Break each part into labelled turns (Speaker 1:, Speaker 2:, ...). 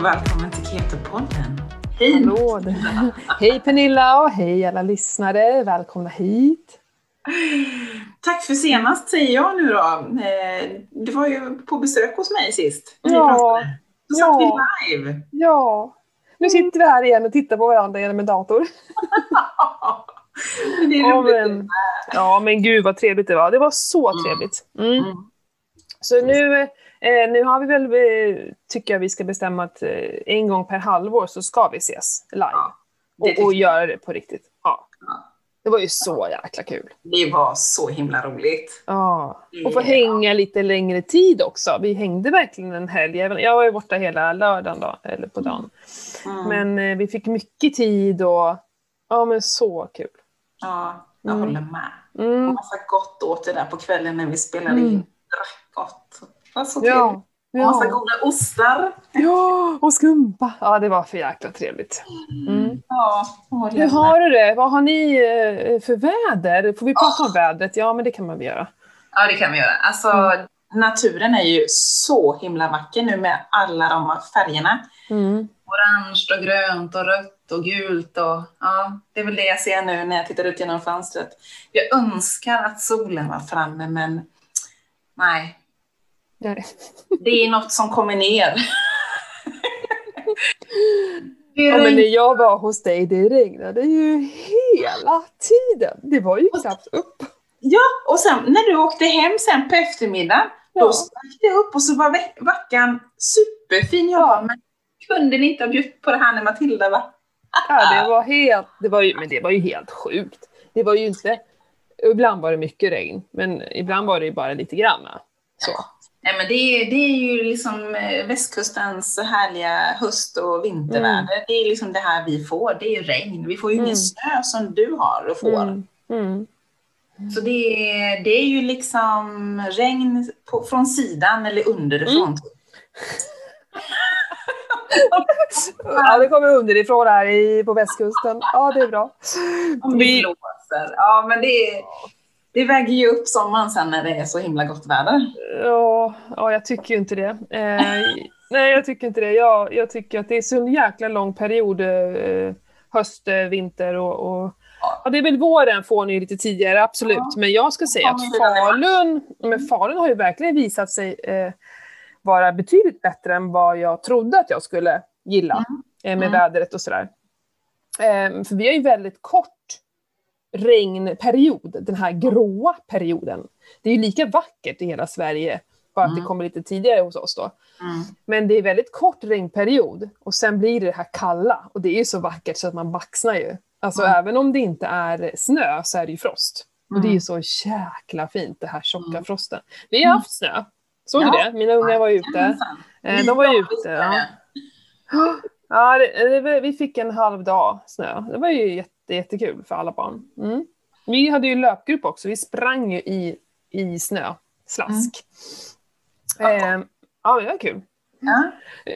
Speaker 1: och välkommen till Keto-podden. Hej!
Speaker 2: Hallå! hej Pernilla och hej alla lyssnare. Välkomna hit.
Speaker 1: Tack för senast säger jag nu då. Eh, du var ju på besök hos mig sist. Vi
Speaker 2: Ja.
Speaker 1: pratade. Då satt
Speaker 2: Ja.
Speaker 1: vi live.
Speaker 2: Ja, nu sitter vi här igen och tittar på varandra genom en dator.
Speaker 1: Det är
Speaker 2: Ja
Speaker 1: roligt.
Speaker 2: men, ja men gud vad trevligt det var. Det var så trevligt. Mm.
Speaker 1: Mm.
Speaker 2: Så nu, eh, nu har vi väl, eh, tycker jag vi ska bestämma att eh, en gång per halvår så ska vi ses live.
Speaker 1: Ja,
Speaker 2: och, och göra det på riktigt. Ja.
Speaker 1: Ja.
Speaker 2: Det var ju så jäkla kul.
Speaker 1: Det var så himla roligt.
Speaker 2: Ja, och få hänga lite längre tid också. Vi hängde verkligen en helg. Jag var ju borta hela lördagen då, eller på dagen.
Speaker 1: Mm.
Speaker 2: Men eh, vi fick mycket tid och ja men så kul.
Speaker 1: Ja, jag
Speaker 2: Mm.
Speaker 1: håller med. Och
Speaker 2: Mm.
Speaker 1: massa gott åt det där på kvällen när vi spelade
Speaker 2: Mm.
Speaker 1: in. Drack gott. Det var så trevligt.
Speaker 2: Ja.
Speaker 1: Och massa
Speaker 2: Ja.
Speaker 1: goda ostar.
Speaker 2: ja, och skumpa. Ja, det var för jäkla trevligt. Mm.
Speaker 1: Ja,
Speaker 2: Hur har du det? Vad har ni eh, för väder? Får vi prata om vädret? Ja, men det kan man väl göra.
Speaker 1: Ja, det kan vi göra. Alltså,
Speaker 2: Mm.
Speaker 1: naturen är ju så himla vacker nu med alla de färgerna.
Speaker 2: Mm.
Speaker 1: Orange och grönt och rött och gult och ja, det är väl det jag ser nu när jag tittar ut genom fönstret. Jag önskar att solen var framme, men nej,
Speaker 2: Nej.
Speaker 1: det är något som kommer ner. Det
Speaker 2: Ja, men när jag var hos dig, det regnade ju hela tiden. Det var ju knappt upp.
Speaker 1: Ja, och sen när du åkte hem sen på eftermiddagen, då
Speaker 2: Ja.
Speaker 1: stack det upp och så var vackan superfin. Jag bara, men kunde ni inte ha bjudit på det här när Matilda var
Speaker 2: Ja, det var helt, det var ju, men det var ju helt sjukt. Det var ju inte, ibland var det mycket regn, men ibland var det ju bara lite grann. Så.
Speaker 1: Nej, men det, är, det är ju liksom eh, västkustens härliga höst och vinterväder.
Speaker 2: Mm.
Speaker 1: Det är liksom det här vi får. Det är regn. Vi får ju ingen
Speaker 2: Mm.
Speaker 1: snö som du har och får.
Speaker 2: Mm. Mm.
Speaker 1: Så det är, det är ju liksom regn på, från sidan eller underifrån.
Speaker 2: Mm. Ja, det kommer underifrån här i, på västkusten. Ja, det är bra.
Speaker 1: Om det blåser. Ja, men det, det väger ju upp sommaren sen när det är så himla gott väder.
Speaker 2: Ja, ja, jag tycker ju inte det. Eh, nej, jag tycker inte det. Jag, jag tycker att det är så en jäkla lång period, eh, höst, eh, vinter och, och ja, det är väl våren får ni lite tidigare, absolut.
Speaker 1: Ja.
Speaker 2: Men jag ska säga att
Speaker 1: Ja,
Speaker 2: Falun, men Falun har ju verkligen visat sig eh, vara betydligt bättre än vad jag trodde att jag skulle gilla eh, med
Speaker 1: Mm.
Speaker 2: vädret och sådär. Eh, för vi har ju väldigt kort regnperiod, den här gråa perioden. Det är ju lika vackert i hela Sverige, bara att det
Speaker 1: Mm.
Speaker 2: kommer lite tidigare hos oss då.
Speaker 1: Mm.
Speaker 2: Men det är väldigt kort regnperiod och sen blir det det här kalla och det är ju så vackert så att man baxnar ju. Alltså
Speaker 1: Mm.
Speaker 2: även om det inte är snö så är det ju frost. Och det är ju
Speaker 1: Mm.
Speaker 2: så jäkla fint, det här tjocka
Speaker 1: Mm.
Speaker 2: frosten. Vi har haft snö. Såg
Speaker 1: Ja.
Speaker 2: du det? Mina ungar var ute. Eh, de var ju
Speaker 1: Ja,
Speaker 2: ute. Ja. Ja, det, det, vi fick en halv dag snö. Det var ju jätte, jättekul för alla barn. Mm. Vi hade ju löpgrupp också. Vi sprang ju i, i snö, slask.
Speaker 1: Mm.
Speaker 2: Eh, ja, det var kul.
Speaker 1: Ja.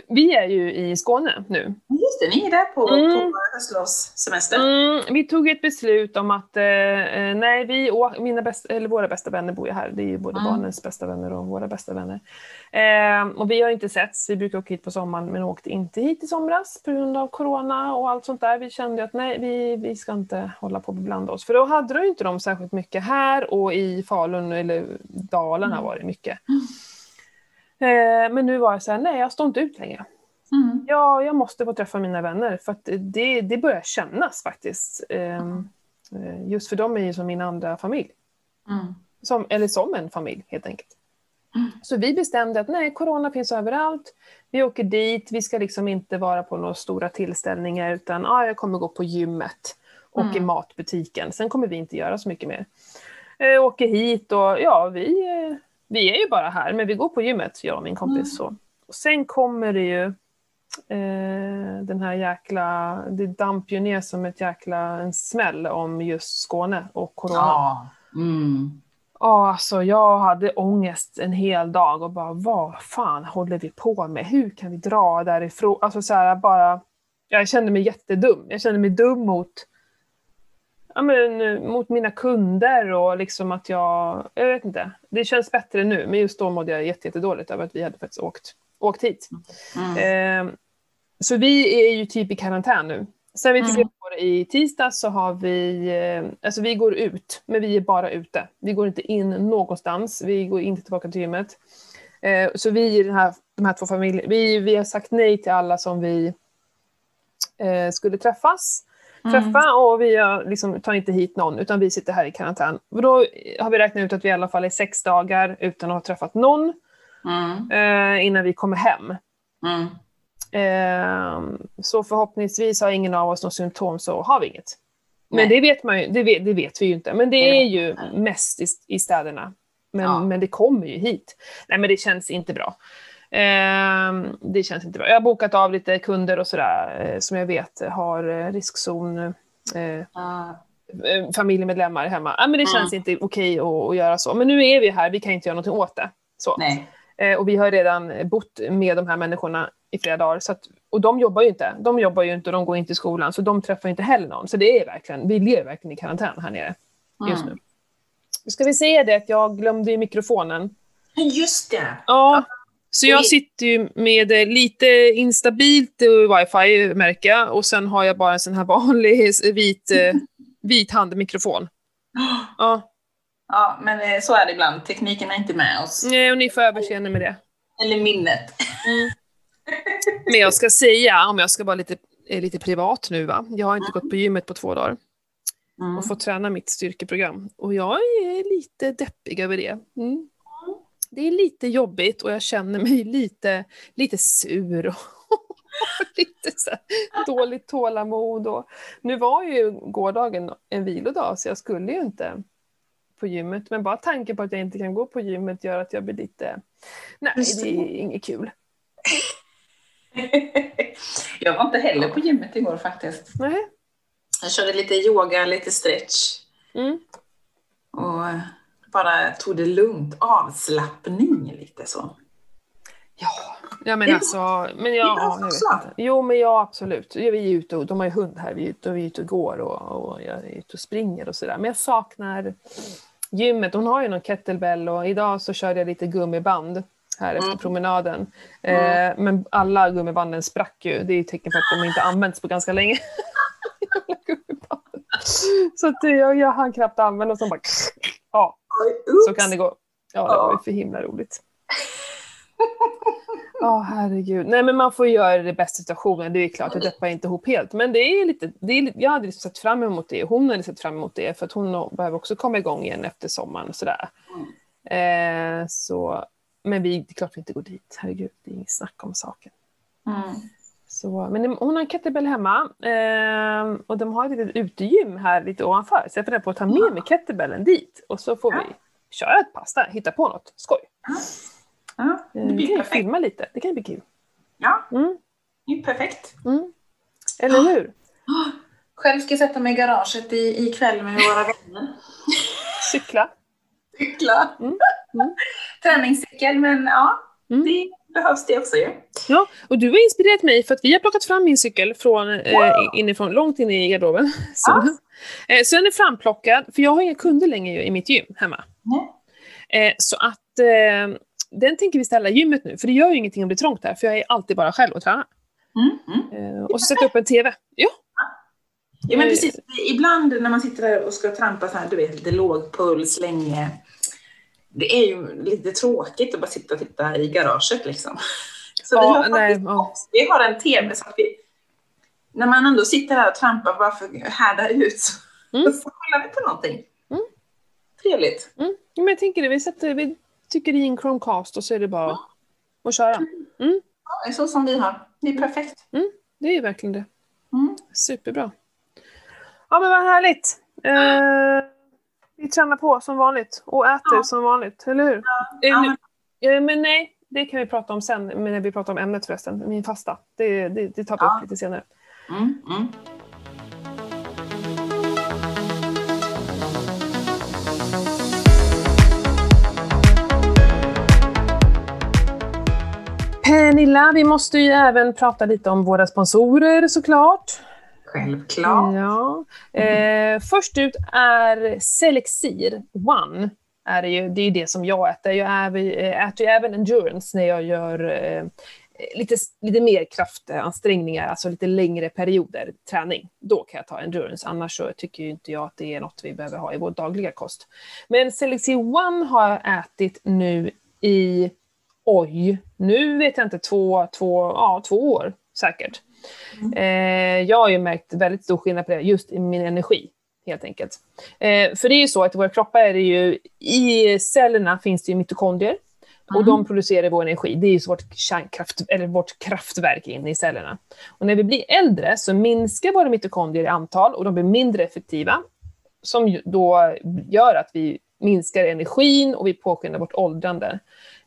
Speaker 2: Vi är ju i Skåne nu.
Speaker 1: Just det, ni är där på,
Speaker 2: Mm.
Speaker 1: på höstlovssemester.
Speaker 2: Mm, vi tog ett beslut om att eh, eh, nej, vi mina bästa, eller våra bästa vänner bor ju här. Det är ju både
Speaker 1: Mm.
Speaker 2: barnens bästa vänner och våra bästa vänner. Eh, och vi har inte setts. Vi brukar åka hit på sommaren men åkte inte hit i somras på grund av corona och allt sånt där. Vi kände att nej, vi, vi ska inte hålla på och blanda oss. För då hade de inte de särskilt mycket här och i Falun eller Dalarna
Speaker 1: Mm.
Speaker 2: var det mycket. Eh, men nu var jag så här, nej jag står inte ut längre.
Speaker 1: Mm.
Speaker 2: Ja, jag måste få träffa mina vänner för att det, det börjar kännas faktiskt. Eh, Just för de är ju som min andra familj.
Speaker 1: Mm.
Speaker 2: Som, eller som en familj helt enkelt.
Speaker 1: Mm.
Speaker 2: Så vi bestämde att nej, corona finns överallt. Vi åker dit, vi ska liksom inte vara på några stora tillställningar utan ah, jag kommer gå på gymmet och i
Speaker 1: Mm.
Speaker 2: matbutiken. Sen kommer vi inte göra så mycket mer. Eh, åker hit och ja, vi, vi är ju bara här men vi går på gymmet, jag och min kompis.
Speaker 1: Mm.
Speaker 2: Så. Och sen kommer det ju eh, den här jäkla, det damp ju ner som ett jäkla en smäll om just Skåne och corona.
Speaker 1: Ja. Mm.
Speaker 2: Ja, alltså jag hade ångest en hel dag och bara vad fan håller vi på med? Hur kan vi dra därifrån? Alltså så här bara, jag kände mig jättedum. Jag kände mig dum mot, ja, men, mot mina kunder och liksom att jag, jag vet inte. Det känns bättre nu, men just då mådde jag jätte, jättedåligt över att vi hade faktiskt åkt, åkt hit.
Speaker 1: Mm.
Speaker 2: Eh, så vi är ju typ i karantän nu. Sen vi
Speaker 1: Mm.
Speaker 2: fyllde år i tisdag så har vi, eh, alltså vi går ut, men vi är bara ute. Vi går inte in någonstans, vi går inte tillbaka till gymmet. Eh, så vi, i den här, de här två familjerna, vi, vi har sagt nej till alla som vi eh, skulle träffas. Träffa och vi har liksom, tar inte hit någon utan vi sitter här i karantän. Och då har vi räknat ut att vi i alla fall är sex dagar utan att ha träffat någon
Speaker 1: Mm.
Speaker 2: eh, innan vi kommer hem.
Speaker 1: Mm.
Speaker 2: Ehm, så förhoppningsvis har ingen av oss något symptom så har vi inget. Men
Speaker 1: Nej.
Speaker 2: det vet, man ju, det, vet, det vet vi ju inte. Men det är ju mest i, i städerna. Men,
Speaker 1: Ja.
Speaker 2: men det kommer ju hit. Nej men det känns inte bra. Ehm, det känns inte bra. Jag har bokat av lite kunder och sådär eh, som jag vet har eh, riskzon. Eh,
Speaker 1: Ja.
Speaker 2: eh, familjemedlemmar hemma. Ja, men det känns
Speaker 1: Mm.
Speaker 2: inte okej att, att göra så. Men nu är vi här, vi kan inte göra någonting åt det. Så.
Speaker 1: Nej.
Speaker 2: Och vi har redan bott med de här människorna i flera dagar. Så att, och de jobbar ju inte. De jobbar ju inte och de går inte i skolan. Så de träffar inte heller någon. Så det är verkligen, vi lever verkligen i karantän här nere just
Speaker 1: Mm.
Speaker 2: nu. Nu ska vi säga det att jag glömde ju mikrofonen.
Speaker 1: Just det.
Speaker 2: Ja. Så jag sitter ju med eh, lite instabilt wifi märker jag. Och sen har jag bara en sån här vanlig vit, eh, vit handmikrofon. Ja.
Speaker 1: Ja, men eh, så är det ibland. Tekniken är inte med oss.
Speaker 2: Nej, och ni får överseende med det.
Speaker 1: Eller minnet.
Speaker 2: Men jag ska säga, om jag ska vara lite, lite privat nu, va? jag har inte gått på gymmet på två dagar
Speaker 1: Mm.
Speaker 2: och fått träna mitt styrkeprogram. Och jag är lite deppig över det. Mm. Det är lite jobbigt och jag känner mig lite, lite sur och lite så dåligt tålamod. Och nu var ju gårdagen en vilodag så jag skulle ju inte på gymmet. Men bara tanken på att jag inte kan gå på gymmet gör att jag blir lite... Nej, det
Speaker 1: det.
Speaker 2: är inget kul.
Speaker 1: jag var inte heller på gymmet igår faktiskt.
Speaker 2: Nej.
Speaker 1: Jag körde lite yoga, lite stretch
Speaker 2: Mm.
Speaker 1: och bara tog det lugnt. Avslappning lite så.
Speaker 2: Ja, ja men alltså, men
Speaker 1: är
Speaker 2: ja, jag vet inte. Jo men ja absolut. Vi är ute och, de har ju hund här, vi är ute och, vi är ute och går och, och jag är ute och springer och sådär. Men jag saknar gymmet, hon har ju någon kettlebell och idag så körde jag lite gummiband här efter
Speaker 1: Mm.
Speaker 2: promenaden. Eh, men alla gummibanden sprack ju, det är ju ett tecken på att de inte använts på ganska länge. Så att eh, jag, jag hann knappt använda och så bara så kan det gå. Ja, det var ju för himla roligt. Ja, herregud. Nej, men man får göra det bästa situationen. Det är klart, jag deppar inte ihop helt. Men det är lite, det är, jag hade liksom sett fram emot det. Hon hade sett fram emot det, för att hon behöver också komma igång igen efter sommaren och sådär. Eh, så, men vi, det är klart vi inte går dit. Herregud, det är inget snack om saken.
Speaker 1: Mm.
Speaker 2: Så, men hon har en kettlebell hemma eh, och de har ett litet utegym här lite ovanför. Så jag funderar på att ta med mig kettlebellen dit och så får
Speaker 1: Ja.
Speaker 2: vi köra ett pass där, hitta på något skoj.
Speaker 1: Ja,
Speaker 2: Eh,
Speaker 1: det
Speaker 2: vi
Speaker 1: blir
Speaker 2: kan
Speaker 1: perfekt.
Speaker 2: filma lite, det kan bli kul.
Speaker 1: Ja,
Speaker 2: Mm,
Speaker 1: det är perfekt.
Speaker 2: mm. Eller hur?
Speaker 1: Själv ska jag sätta mig i garaget i, ikväll med våra vänner.
Speaker 2: Cykla.
Speaker 1: Cykla.
Speaker 2: Mm, mm.
Speaker 1: Träningscykel, men ja,
Speaker 2: Mm.
Speaker 1: det behövs det också ju.
Speaker 2: Ja, och du har inspirerat mig för att vi har plockat fram min cykel från, eh, inifrån, långt in i garderoben. Så, eh, så den är framplockad, för jag har inga kunder längre i mitt gym hemma.
Speaker 1: Nej.
Speaker 2: Eh, så att eh, den tänker vi ställa i gymmet nu, för det gör ju ingenting om det är trångt där, för jag är alltid bara själv och tränar.
Speaker 1: Mm, mm.
Speaker 2: Eh, och så sätter jag upp en TV. Ja,
Speaker 1: Ja, men
Speaker 2: Eh,
Speaker 1: precis. Ibland när man sitter där och ska trampa så här, du vet, lite låg puls länge. Det är ju lite tråkigt att bara sitta och titta i garaget liksom. Så vi,
Speaker 2: Ja,
Speaker 1: har
Speaker 2: nej,
Speaker 1: faktiskt,
Speaker 2: ja.
Speaker 1: vi har en TV så att vi, när man ändå sitter där och trampar bara för att härda ut så,
Speaker 2: Mm.
Speaker 1: så kollar vi på någonting.
Speaker 2: Mm.
Speaker 1: Trevligt.
Speaker 2: Mm. Ja, Men jag tänker det, vi, sätter, vi tycker i en Chromecast och så är det bara att köra.
Speaker 1: Ja, det är så som vi har. Det är perfekt.
Speaker 2: Det är verkligen det.
Speaker 1: Mm.
Speaker 2: Superbra. Ja men vad härligt. Eh, vi tränar på som vanligt och äter
Speaker 1: Ja.
Speaker 2: som vanligt, eller hur?
Speaker 1: Ja, men-
Speaker 2: men nej, det kan vi prata om sen, men när vi pratar om ämnet förresten, min fasta. Det, det, det tar vi
Speaker 1: Ja.
Speaker 2: upp lite senare.
Speaker 1: Mm, mm.
Speaker 2: Pernilla, vi måste ju även prata lite om våra sponsorer såklart.
Speaker 1: Självklart.
Speaker 2: Ja. Eh, först ut är Selexir One. Är det, ju, det är ju det som jag äter. Jag eh, äter ju även endurance när jag gör eh, lite, lite mer kraftansträngningar, alltså lite längre perioder träning. Då kan jag ta endurance, annars så tycker ju inte jag att det är något vi behöver ha i vår dagliga kost. Men Selexir One har jag ätit nu i, oj, nu vet jag inte, två, två, ja, två år säkert. Mm. Eh, jag har ju märkt väldigt stor skillnad på det, just i min energi helt enkelt. Eh, för det är ju så att i våra kroppar är det ju, i cellerna finns det ju mitokondrier, och mm. de producerar vår energi. Det är ju vårt, kärnkraft, eller vårt kraftverk inne i cellerna. Och när vi blir äldre så minskar våra mitokondrier i antal och de blir mindre effektiva. Som då gör att vi minskar energin och vi påskyndar vårt åldrande.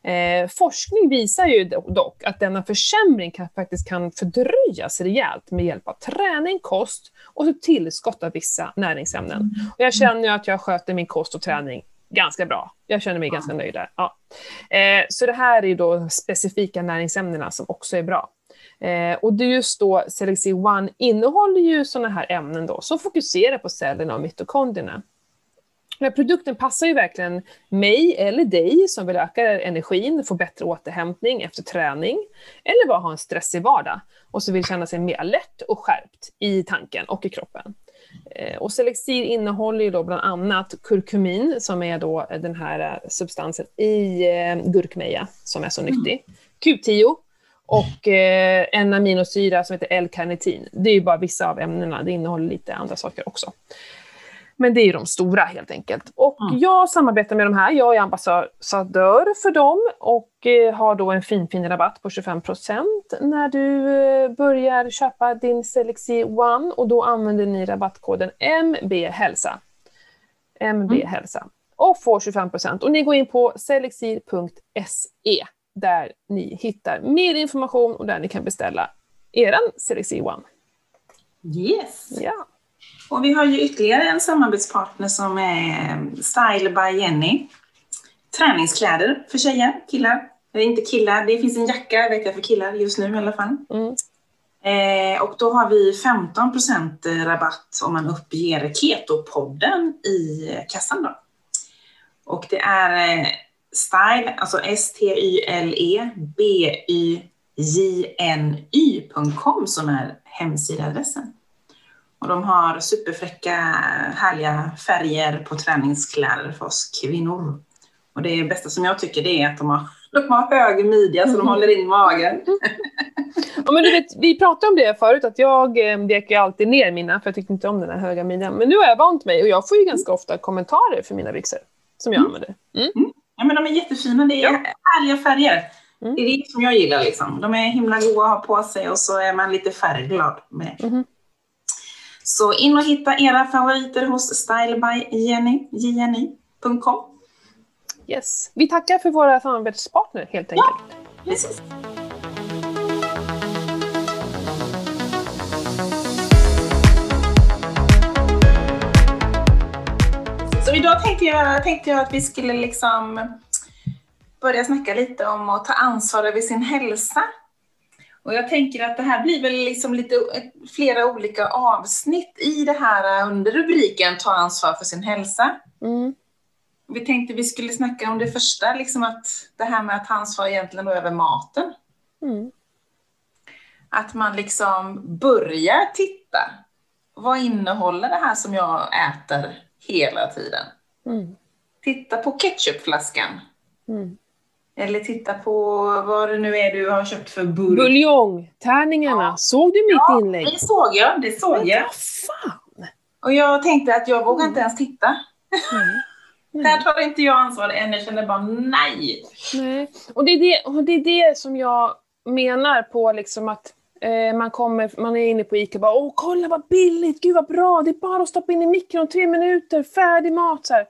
Speaker 2: Eh, forskning visar ju dock att denna försämring kan, faktiskt kan fördröjas rejält med hjälp av träning, kost och tillskott av vissa näringsämnen. Mm. Och jag känner ju att jag sköter min kost och träning ganska bra. Jag känner mig ja. ganska nöjd där. Ja. Eh, så det här är ju då specifika näringsämnena som också är bra. Eh, och det just då, Selexi One innehåller ju sådana här ämnen då som fokuserar på cellerna och mitokondrierna. Den här produkten passar ju verkligen mig eller dig som vill öka energin, få bättre återhämtning efter träning, eller bara ha en stressig vardag och så vill känna sig mer lätt och skärpt i tanken och i kroppen. Eh, och Selexir innehåller ju då bland annat kurkumin som är då den här eh, substansen i eh, gurkmeja som är så mm. nyttig. Q10 och en aminosyra som heter L-karnitin. Det är ju bara vissa av ämnena, det innehåller lite andra saker också. Men det är ju de stora helt enkelt. Och mm. jag samarbetar med de här, jag är ambassadör för dem och eh, har då en fin, fin rabatt på 25% när du eh, börjar köpa din Selexi One och då använder ni rabattkoden MBHälsa. MB mm. Och får 25% och ni går in på selexir.se där ni hittar mer information och där ni kan beställa eran Selexi One.
Speaker 1: Yes!
Speaker 2: Ja.
Speaker 1: Och vi har ju ytterligare en samarbetspartner som är Style by Jenny. Träningskläder för tjejer, killar. Eller inte killar, det finns en jacka vet jag för killar just nu i alla fall. Mm. Eh, och då har vi 15% rabatt om man uppger Keto-podden i kassan då. Och det är eh, Style, alltså S-T-Y-L-E B-Y-J-N-Y.com som är hemsidaadressen. Och de har superfräcka, härliga färger på träningskläder för oss kvinnor. Och det bästa som jag tycker det är att de har, de har hög midja så de mm. håller in magen.
Speaker 2: ja, men du vet, vi pratade om det förut, att jag eh, vek ju alltid ner mina, för jag tyckte inte om den här höga midjan. Men nu har jag vant mig och jag får ju ganska ofta kommentarer för mina byxor som jag mm. använder.
Speaker 1: Mm. Mm. Ja, men de är jättefina, det är ja. härliga färger. Mm. Det är det som jag gillar. Liksom. De är himla goda att ha på sig och så är man lite färgglad med. Mm. Så in och hitta era favoriter hos stylebyjenny.com.
Speaker 2: Yes. Vi tackar för våra samarbetspartner helt enkelt. Ja, precis.
Speaker 1: Så idag tänkte jag, tänkte jag att vi skulle liksom börja snacka lite om att ta ansvar över sin hälsa. Och jag tänker att det här blir väl liksom lite flera olika avsnitt i det här under rubriken Ta ansvar för sin hälsa. Mm. Vi tänkte vi skulle snacka om det första, liksom att det här med att ta ansvar egentligen över maten. Mm. Att man liksom börjar titta. Vad innehåller det här som jag äter hela tiden? Mm. Titta på ketchupflaskan. Mm. Eller titta på vad det nu är du har köpt för burk.
Speaker 2: Buljongtärningarna. Ja. Såg du mitt ja, inlägg?
Speaker 1: det såg jag. Det såg Men jag.
Speaker 2: fan!
Speaker 1: Och jag tänkte att jag vågar inte ens titta. Mm. Där tar inte jag ansvar än. Jag känner bara nej.
Speaker 2: nej. Och, det är det, och det är det som jag menar på liksom att eh, man, kommer, man är inne på Ica och bara åh kolla vad billigt, gud vad bra, det är bara att stoppa in i mikron, tre minuter, färdig mat. Så här.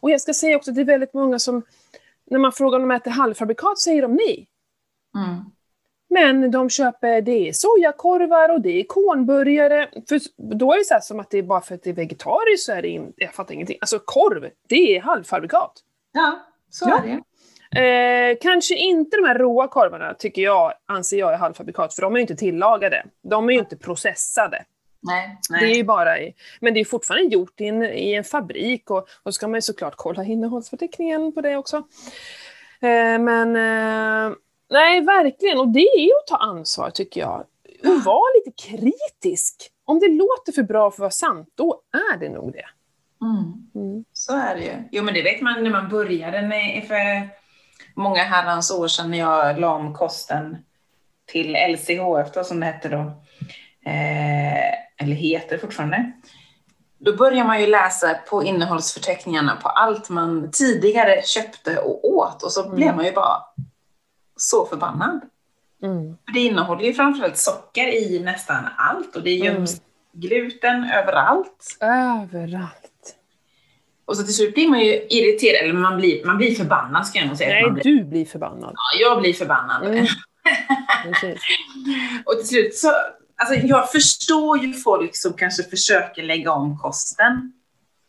Speaker 2: Och jag ska säga också att det är väldigt många som när man frågar om de äter halvfabrikat säger de nej. Mm. Men de köper, det är sojakorvar och det är kornburgare. För då är det så som att det är bara för att det är vegetariskt så är det inte, jag fattar ingenting. Alltså korv, det är halvfabrikat.
Speaker 1: Ja, så ja. är det.
Speaker 2: Eh, kanske inte de här råa korvarna tycker jag, anser jag är halvfabrikat, för de är ju inte tillagade. De är ju inte processade.
Speaker 1: Nej,
Speaker 2: nej. Det är ju bara i, men det är fortfarande gjort i en, i en fabrik och, och ska man ju såklart kolla innehållsförteckningen på det också. Eh, men, eh, Nej, verkligen. Och det är ju att ta ansvar, tycker jag. Och vara lite kritisk. Om det låter för bra för att vara sant, då är det nog det.
Speaker 1: Mm.
Speaker 2: Mm.
Speaker 1: Så är det ju. Jo, men det vet man när man började med, för många herrans år sedan när jag la om kosten till LCHF då, som det hette då. Eh, eller heter fortfarande. Då börjar man ju läsa på innehållsförteckningarna på allt man tidigare köpte och åt och så
Speaker 2: Mm.
Speaker 1: blev man ju bara så förbannad.
Speaker 2: Mm.
Speaker 1: För det innehåller ju framförallt socker i nästan allt och det göms gluten överallt.
Speaker 2: Överallt.
Speaker 1: Och så till slut blir man ju irriterad, eller man blir, man blir förbannad ska jag nog säga.
Speaker 2: Nej,
Speaker 1: blir.
Speaker 2: du blir förbannad.
Speaker 1: Ja, jag blir förbannad.
Speaker 2: Mm.
Speaker 1: Och till slut så, alltså jag förstår ju folk som kanske försöker lägga om kosten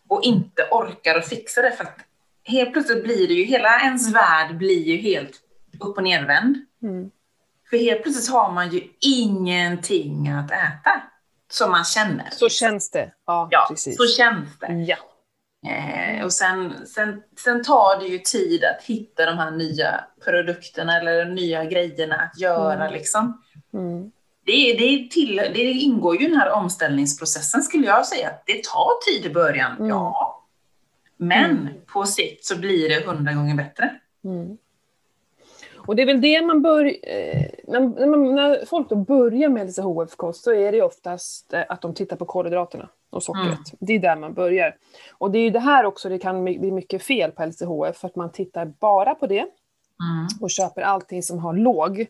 Speaker 1: och inte orkar att fixa det för att helt plötsligt blir det ju, hela ens värld blir ju helt upp och nervänd.
Speaker 2: Mm.
Speaker 1: För helt plötsligt har man ju ingenting att äta som man känner.
Speaker 2: Så känns det. Ja,
Speaker 1: Ja,
Speaker 2: precis.
Speaker 1: så känns det.
Speaker 2: Ja.
Speaker 1: Eh, och sen, sen, sen tar det ju tid att hitta de här nya produkterna eller de nya grejerna att göra.
Speaker 2: Mm.
Speaker 1: Liksom.
Speaker 2: Mm.
Speaker 1: Det, det, till, det ingår ju i den här omställningsprocessen skulle jag säga. Det tar tid i början,
Speaker 2: Mm.
Speaker 1: ja. Men
Speaker 2: Mm.
Speaker 1: på sikt så blir det hundra gånger bättre.
Speaker 2: Mm. Och det är väl det man bör... Eh, när, man, när folk då börjar med LCHF-kost så är det oftast eh, att de tittar på kolhydraterna och sockret.
Speaker 1: Mm.
Speaker 2: Det är där man börjar. Och det är ju det här också det kan bli mycket fel på LCHF för att man tittar bara på det
Speaker 1: Mm.
Speaker 2: och köper allting som har låg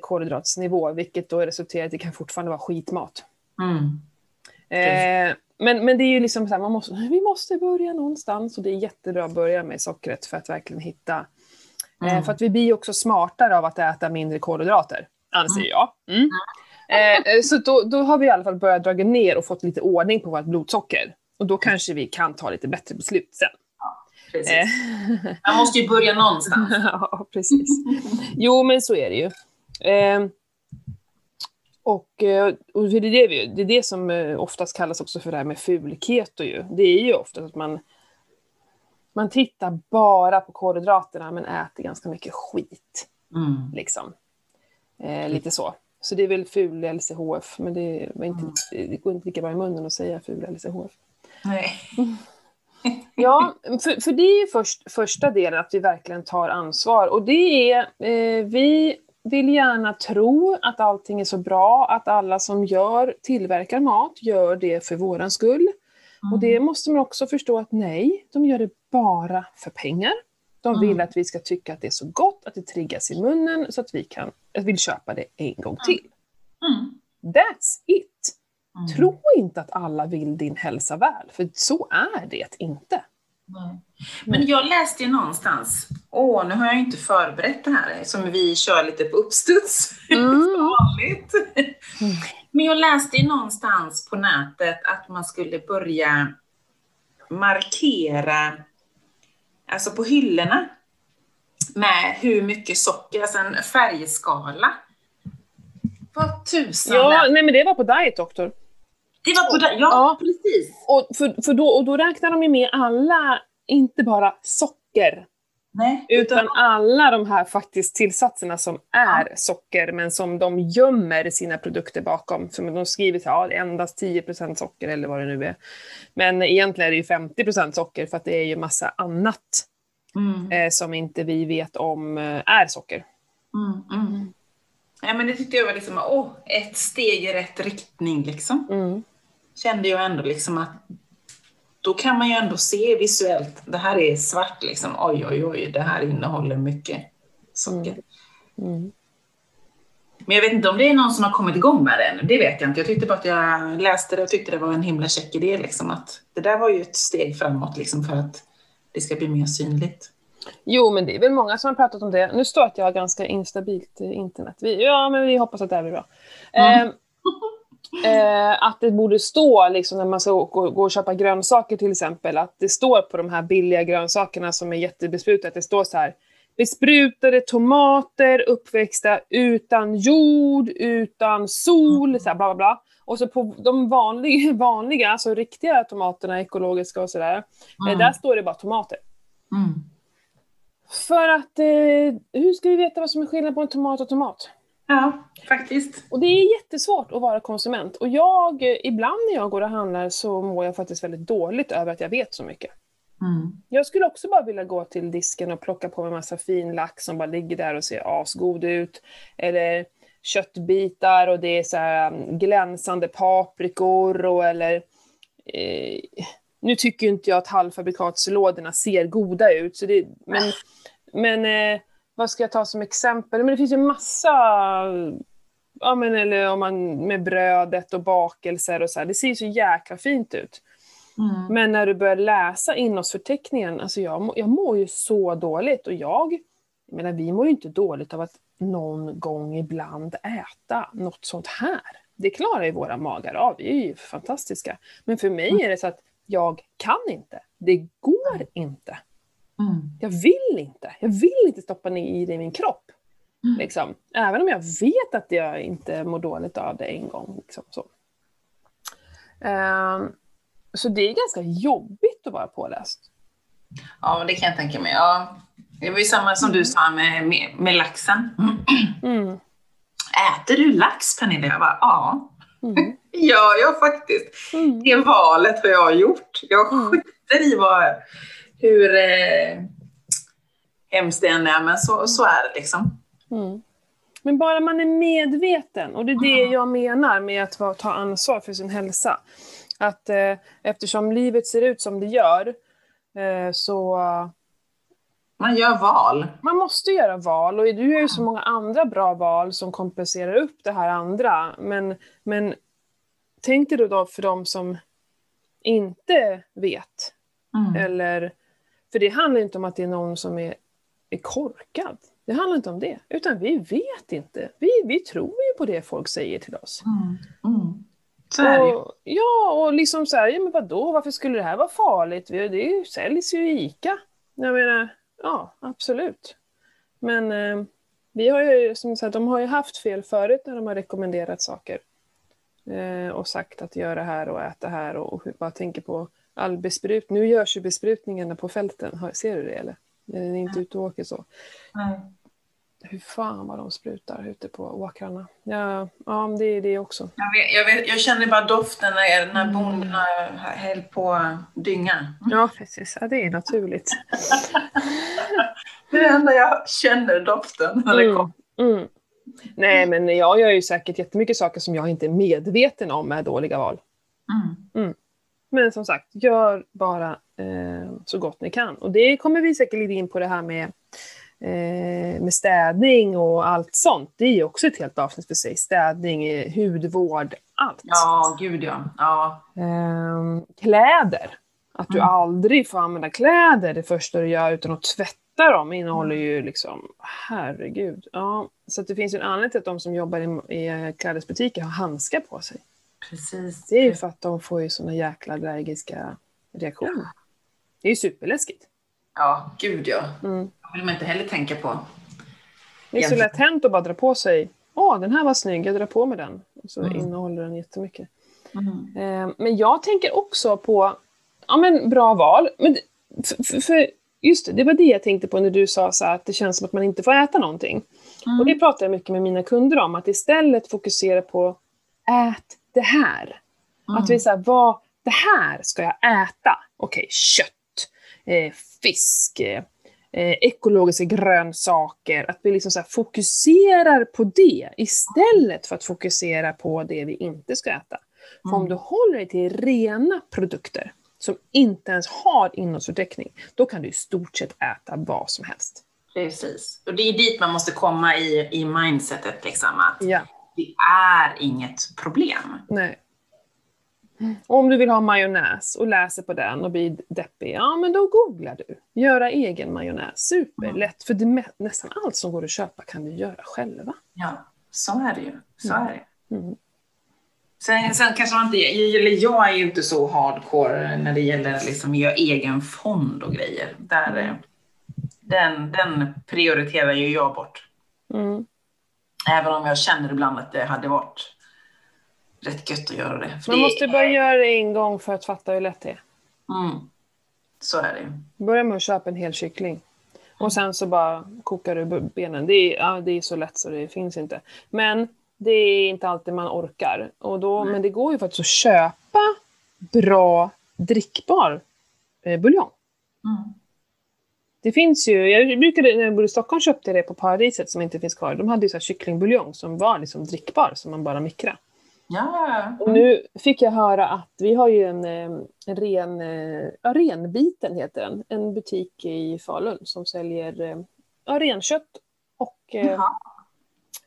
Speaker 2: kolhydratsnivå, vilket då resulterar i att det kan fortfarande vara skitmat.
Speaker 1: Mm.
Speaker 2: Eh, men, men det är ju liksom så här, man måste, vi måste börja någonstans och det är jättebra att börja med sockret för att verkligen hitta Eh,
Speaker 1: Mm.
Speaker 2: för att vi blir också smartare av att äta mindre kolhydrater, anser jag. Mm. Eh, eh, så då, då har vi i alla fall börjat dra ner och fått lite ordning på vårt blodsocker. Och då kanske vi kan ta lite bättre beslut sen.
Speaker 1: Precis.
Speaker 2: Eh,
Speaker 1: Man måste ju börja någonstans.
Speaker 2: ja, precis. Jo, men så är det ju. Eh, och, eh, och det, är det, vi, det är det som eh, oftast kallas också för det här med fulketo ju. Det är ju ofta att man, man tittar bara på kolhydraterna men äter ganska mycket skit.
Speaker 1: Mm.
Speaker 2: Liksom. Eh, lite så. Så det är väl ful LCHF, men det, inte, det går inte lika bra i munnen att säga ful LCHF.
Speaker 1: Nej.
Speaker 2: Ja, för, för det är ju först, första delen, att vi verkligen tar ansvar. Och det är, eh, vi vill gärna tro att allting är så bra, att alla som gör, tillverkar mat gör det för våran skull. Och det måste man också förstå att nej, de gör det bara för pengar. De vill
Speaker 1: Mm.
Speaker 2: att vi ska tycka att det är så gott, att det triggas i munnen, så att vi kan, att vill köpa det en gång till.
Speaker 1: Mm.
Speaker 2: That's it!
Speaker 1: Mm.
Speaker 2: Tro inte att alla vill din hälsa väl, för så är det inte.
Speaker 1: Nej. Men jag läste någonstans, åh nu har jag inte förberett det här som vi kör lite på uppstuds.
Speaker 2: Mm.
Speaker 1: Vanligt. Men jag läste någonstans på nätet att man skulle börja markera, alltså på hyllorna, med hur mycket socker, alltså en färgskala. Vad tusan
Speaker 2: Ja, nej men det var på Diet Doctor.
Speaker 1: Det var på det, ja,
Speaker 2: Ja.
Speaker 1: precis.
Speaker 2: Och, för, för då, och då räknar de ju med alla, inte bara socker,
Speaker 1: Nej,
Speaker 2: utan alla de här faktiskt tillsatserna som är socker, men som de gömmer sina produkter bakom. För de skriver så här, ja, det är endast 10% socker eller vad det nu är. Men egentligen är det ju 50% socker för att det är ju massa annat
Speaker 1: Mm.
Speaker 2: eh, som inte vi vet om eh, är socker.
Speaker 1: Mm, mm. Ja, men det tyckte jag var liksom, åh, ett steg i rätt riktning liksom.
Speaker 2: Mm.
Speaker 1: Kände jag ändå liksom att då kan man ju ändå se visuellt, det här är svart liksom, oj oj oj, det här innehåller mycket socker.
Speaker 2: Mm.
Speaker 1: Men jag vet inte om det är någon som har kommit igång med det ännu, det vet jag inte. Jag tyckte bara att jag läste det och tyckte det var en himla check idé liksom, att det där var ju ett steg framåt liksom för att det ska bli mer synligt.
Speaker 2: Jo, men det är väl många som har pratat om det. Nu står att jag har ganska instabilt eh, internet. Vi, ja, men vi hoppas att det här blir bra.
Speaker 1: Mm.
Speaker 2: Eh, eh, att det borde stå, liksom, när man ska gå, gå och köpa grönsaker till exempel, att det står på de här billiga grönsakerna som är jättebesprutade, att det står så här besprutade tomater uppväxta utan jord, utan sol, så här, bla bla bla. Och så på de vanliga, vanliga alltså riktiga tomaterna, ekologiska och sådär, eh,
Speaker 1: Mm.
Speaker 2: där står det bara tomater.
Speaker 1: Mm.
Speaker 2: För att, eh, hur ska vi veta vad som är skillnad på en tomat och tomat?
Speaker 1: Ja, faktiskt.
Speaker 2: Och det är jättesvårt att vara konsument. Och jag, ibland när jag går och handlar så mår jag faktiskt väldigt dåligt över att jag vet så mycket.
Speaker 1: Mm.
Speaker 2: Jag skulle också bara vilja gå till disken och plocka på mig massa fin lax som bara ligger där och ser asgod ut. Eller köttbitar och det är så um, glänsande paprikor och eller... Eh, nu tycker inte jag att halvfabrikatslådorna ser goda ut, så det, men, men eh, vad ska jag ta som exempel? Men det finns ju massa, ja men eller om man med brödet och bakelser och så här, det ser ju så jäkla fint ut.
Speaker 1: Mm.
Speaker 2: Men när du börjar läsa innehållsförteckningen, alltså jag, jag mår ju så dåligt och jag, jag menar vi mår ju inte dåligt av att någon gång ibland äta något sånt här. Det klarar ju våra magar av, vi är ju fantastiska. Men för mig är det så att jag kan inte. Det går inte.
Speaker 1: Mm.
Speaker 2: Jag vill inte. Jag vill inte stoppa ner i det i min kropp.
Speaker 1: Mm.
Speaker 2: Liksom. Även om jag vet att jag inte mår dåligt av det en gång. Liksom, så. Ehm, så det är ganska jobbigt att vara påläst.
Speaker 1: Ja, det kan jag tänka mig. Ja. Det var ju samma som du sa med, med, med laxen.
Speaker 2: Mm.
Speaker 1: Äter du lax Pernilla? Jag bara, ja.
Speaker 2: Mm.
Speaker 1: Ja, jag faktiskt.
Speaker 2: Mm.
Speaker 1: Det valet har jag gjort. Jag
Speaker 2: Mm.
Speaker 1: skiter i vad, hur eh, hemskt det än är, men så, så är det liksom.
Speaker 2: Mm. Men bara man är medveten, och det är det jag menar med att ta ansvar för sin hälsa. Att eh, eftersom livet ser ut som det gör, eh, så
Speaker 1: Man gör val.
Speaker 2: man måste göra val och du gör ju så många andra bra val som kompenserar upp det här andra. Men, men tänk dig då, då för de som inte vet.
Speaker 1: Mm.
Speaker 2: Eller, för det handlar inte om att det är någon som är, är korkad. Det handlar inte om det. Utan vi vet inte. Vi, vi tror ju på det folk säger till oss.
Speaker 1: Mm. Mm. Så är det.
Speaker 2: Och, ja, och liksom så här, ja men vadå, varför skulle det här vara farligt? Vi- Det är säljs ju i ICA. Jag menar, ja, absolut. Men eh, vi har ju, som sagt, de har ju haft fel förut när de har rekommenderat saker. Eh, och sagt att göra här och äta här och, och bara tänker på all besprutning. Nu görs ju besprutningarna på fälten, Har- ser du det eller? När ni inte ute och åker så.
Speaker 1: Mm.
Speaker 2: Hur fan vad de sprutar ute på åkrarna. Ja, ja det är det också.
Speaker 1: Jag, vet, jag, vet, jag känner bara doften när, när
Speaker 2: Mm.
Speaker 1: bondena höll på att dynga.
Speaker 2: Ja, precis. Ja, det är naturligt.
Speaker 1: Det är det enda jag känner doften när det
Speaker 2: Mm.
Speaker 1: kommer.
Speaker 2: Mm. Nej, men jag gör ju säkert jättemycket saker som jag inte är medveten om är dåliga val.
Speaker 1: Mm.
Speaker 2: Men som sagt, gör bara eh, så gott ni kan. Och det kommer vi säkert lite in på det här med, eh, med städning och allt sånt. Det är ju också ett helt avsnitt för sig. Städning, eh, hudvård, allt.
Speaker 1: Ja, gud ja. ja.
Speaker 2: Ehm, kläder. Att du
Speaker 1: Mm.
Speaker 2: aldrig får använda kläder det första du gör utan att tvätta dem innehåller ju liksom, herregud. Ja, så det finns ju en anledning till att de som jobbar i, i klädesbutiker har handskar på sig.
Speaker 1: Precis.
Speaker 2: Det är ju för att de får ju såna jäkla allergiska reaktioner. Det är ju superläskigt.
Speaker 1: Ja, gud ja.
Speaker 2: Mm.
Speaker 1: Det vill man inte heller tänka på.
Speaker 2: Det är så lätt hänt att bara dra på sig, åh den här var snygg, jag drar på mig den. Och så
Speaker 1: Mm.
Speaker 2: innehåller den jättemycket.
Speaker 1: Mm.
Speaker 2: Eh, Men jag tänker också på, ja men bra val. Men för, för- just det, det var det jag tänkte på när du sa så att det känns som att man inte får äta någonting.
Speaker 1: Mm.
Speaker 2: Och det pratar jag mycket med mina kunder om, att istället fokusera på ät det här.
Speaker 1: Mm.
Speaker 2: Att vi säger, vad, det här ska jag äta. Okej, kött, eh, fisk, eh, eh, ekologiska grönsaker. Att vi liksom så fokuserar på det istället för att fokusera på det vi inte ska äta. För om
Speaker 1: Mm.
Speaker 2: du håller dig till rena produkter som inte ens har innehållsförteckning, då kan du i stort sett äta vad som helst.
Speaker 1: Precis. Och det är dit man måste komma i, i mindsetet, liksom, att
Speaker 2: Ja.
Speaker 1: Det är inget problem.
Speaker 2: Nej. Och om du vill ha majonnäs och läser på den och blir deppig, ja men då googlar du. Göra egen majonnäs, superlätt. För det nästan allt som går att köpa kan du göra själva.
Speaker 1: Ja, så är det ju. Så
Speaker 2: Mm.
Speaker 1: är det.
Speaker 2: Mm.
Speaker 1: Sen, sen kanske man inte, eller jag är ju inte så hardcore när det gäller liksom göra egen fond och grejer. Där, eh, den, den prioriterar ju jag bort.
Speaker 2: Mm.
Speaker 1: Även om jag känner ibland att det hade varit rätt gött att göra det. För
Speaker 2: Man
Speaker 1: det
Speaker 2: måste
Speaker 1: är-
Speaker 2: bara göra det en gång för att fatta hur lätt det är.
Speaker 1: Mm. Så är det.
Speaker 2: Börja med att köpa en hel kyckling. Och sen så bara kokar du benen. Det är, ja, det är så lätt så det finns inte. Men det är inte alltid man orkar. Och då, men det går ju faktiskt att köpa bra drickbar eh, buljong.
Speaker 1: Mm.
Speaker 2: Det finns ju, jag brukade när jag bodde i Stockholm köpte jag det på Paradiset som inte finns kvar. De hade ju så här kycklingbuljong som var liksom drickbar som man bara mikra.
Speaker 1: Ja.
Speaker 2: Och nu fick jag höra att vi har ju en, en ren, eh, ja, renbiten heter den, en butik i Falun som säljer eh, ja, renkött och, eh,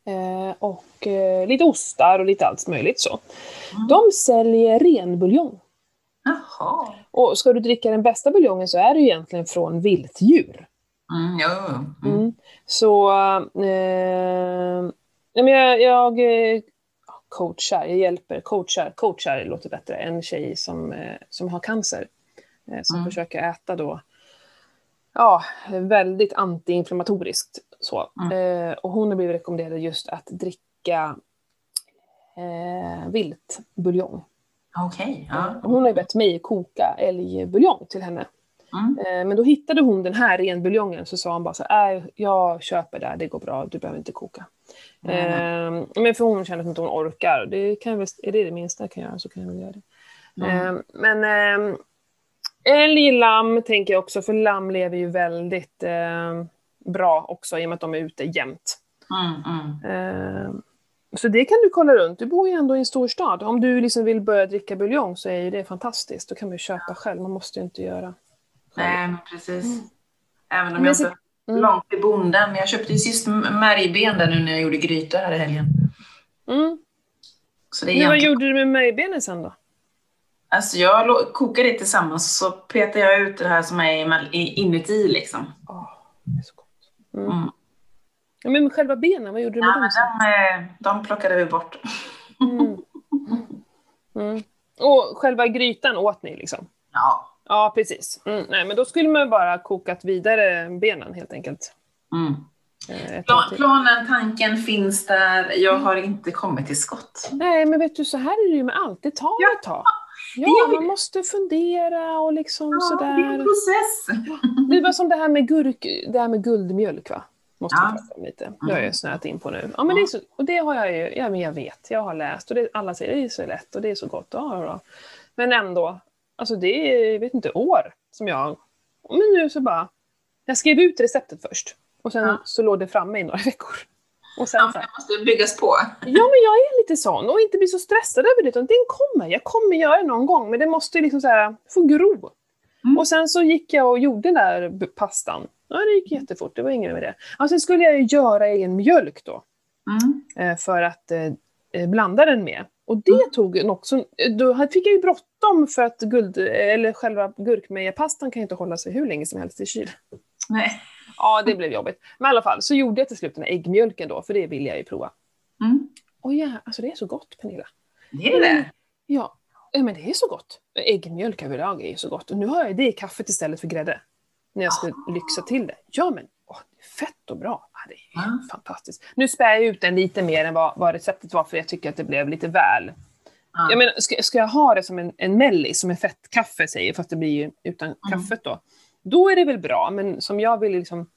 Speaker 2: eh, och eh, lite ostar och lite allt möjligt så.
Speaker 1: Mm.
Speaker 2: De säljer renbuljong.
Speaker 1: Jaha.
Speaker 2: Och ska du dricka den bästa buljongen så är det egentligen från viltdjur.
Speaker 1: Mm, jo. Mm.
Speaker 2: Mm. Så eh, jag, jag coachar, jag hjälper, coachar, coachar låter bättre, en tjej som, eh, som har cancer. Eh, som
Speaker 1: Mm.
Speaker 2: försöker äta då, ja, väldigt antiinflammatoriskt. Så.
Speaker 1: Mm.
Speaker 2: Eh, och hon har blivit rekommenderad just att dricka eh, viltbuljong.
Speaker 1: Okej. ja.
Speaker 2: Och Hon har ju bett mig koka älgbuljong till henne.
Speaker 1: Mm.
Speaker 2: Eh, Men då hittade hon den här renbuljongen så sa hon bara så här, "Äh, jag köper det, det går bra, du behöver inte koka.
Speaker 1: Mm.
Speaker 2: Men för hon känner att inte hon orkar. Det kan väl, är det det minsta jag kan göra så kan jag väl göra det.
Speaker 1: Mm.
Speaker 2: Eh, men eh, älg, lamm tänker jag också, för lamm lever ju väldigt bra också i och med att de är ute jämt.
Speaker 1: Mm, mm.
Speaker 2: Så det kan du kolla runt. Du bor ju ändå i en stor stad. Om du liksom vill börja dricka buljong så är ju det fantastiskt. Då kan man ju köpa själv. Man måste ju inte göra
Speaker 1: Nej, men precis. Även om jag
Speaker 2: så-
Speaker 1: inte
Speaker 2: Mm.
Speaker 1: långt till bonden. Men jag köpte ju sist märgben där nu när jag gjorde grytor här i helgen.
Speaker 2: Mm.
Speaker 1: Så det är
Speaker 2: Men vad gjorde du med märgbenen sen då?
Speaker 1: Alltså jag kokar det tillsammans så petar jag ut det här som är inuti liksom.
Speaker 2: Åh, det är så gott. Mm. Ja, men själva benen, vad gjorde du med
Speaker 1: Ja,
Speaker 2: dem
Speaker 1: men de, eh, de plockade vi bort.
Speaker 2: Mm. Mm. Och själva grytan åt ni liksom?
Speaker 1: Ja.
Speaker 2: Ja, precis. Mm. Nej, men då skulle man bara kokat vidare benen helt enkelt.
Speaker 1: Mm.
Speaker 2: Eh,
Speaker 1: Plan, planen, tanken finns där. Jag har inte kommit till skott.
Speaker 2: Nej, men vet du, så här är det ju med allt. Det tar
Speaker 1: Ja,
Speaker 2: ett tag. Ja, man måste fundera och liksom
Speaker 1: Ja, det är en
Speaker 2: sådär.
Speaker 1: process.
Speaker 2: Det var som det här med gurk, det här med guldmjölk va? Måste
Speaker 1: Ja.
Speaker 2: vi prata om lite. Det har jag snöat in på nu. Ja men det är så, och det har jag ju, ja men jag vet, jag har läst och det, alla säger det är så lätt och det är så gott. Ja. Men ändå, alltså det är, jag vet inte, år som jag, men nu så bara, jag skrev ut receptet först och sen
Speaker 1: Ja.
Speaker 2: så låg det framme i några veckor. Och sen
Speaker 1: Ja,
Speaker 2: så här,
Speaker 1: det måste byggas på.
Speaker 2: Ja, men jag är lite sån och inte bli så stressad över det. Utan den kommer, jag kommer göra det någon gång. Men det måste ju liksom så här, få gro.
Speaker 1: Mm.
Speaker 2: Och sen så gick jag och gjorde den där pastan. Ja, det gick jättefort, det var inget med det. Och sen skulle jag ju göra egen mjölk då.
Speaker 1: Mm.
Speaker 2: eh, För att eh, eh, blanda den med. Och det
Speaker 1: Mm.
Speaker 2: tog också, då fick jag ju bråttom för att guld, eller själva gurkmejapastan kan ju inte hålla sig hur länge som helst i kyl.
Speaker 1: Nej.
Speaker 2: Ja, det blev jobbigt. Men i alla fall, så gjorde jag till slut den här äggmjölken då, för det vill jag ju prova.
Speaker 1: Mm.
Speaker 2: Och ja, alltså det är så gott Pernilla.
Speaker 1: Det är det.
Speaker 2: Ja, ja, men det är så gott. Äggmjölk överlag är ju så gott. Och nu har jag det i kaffet istället för grädde. När jag ska lyxa till det. Ja, men åh, fett och bra. Ja, det är
Speaker 1: Ja.
Speaker 2: fantastiskt. Nu spär jag ut den lite mer än vad, vad receptet var, för jag tycker att det blev lite väl.
Speaker 1: Ja.
Speaker 2: Jag menar, ska, ska jag ha det som en, en mellis, som en fettkaffe säger, fast det blir ju utan
Speaker 1: Mm.
Speaker 2: kaffet då. Då är det väl bra, men som jag vill liksom...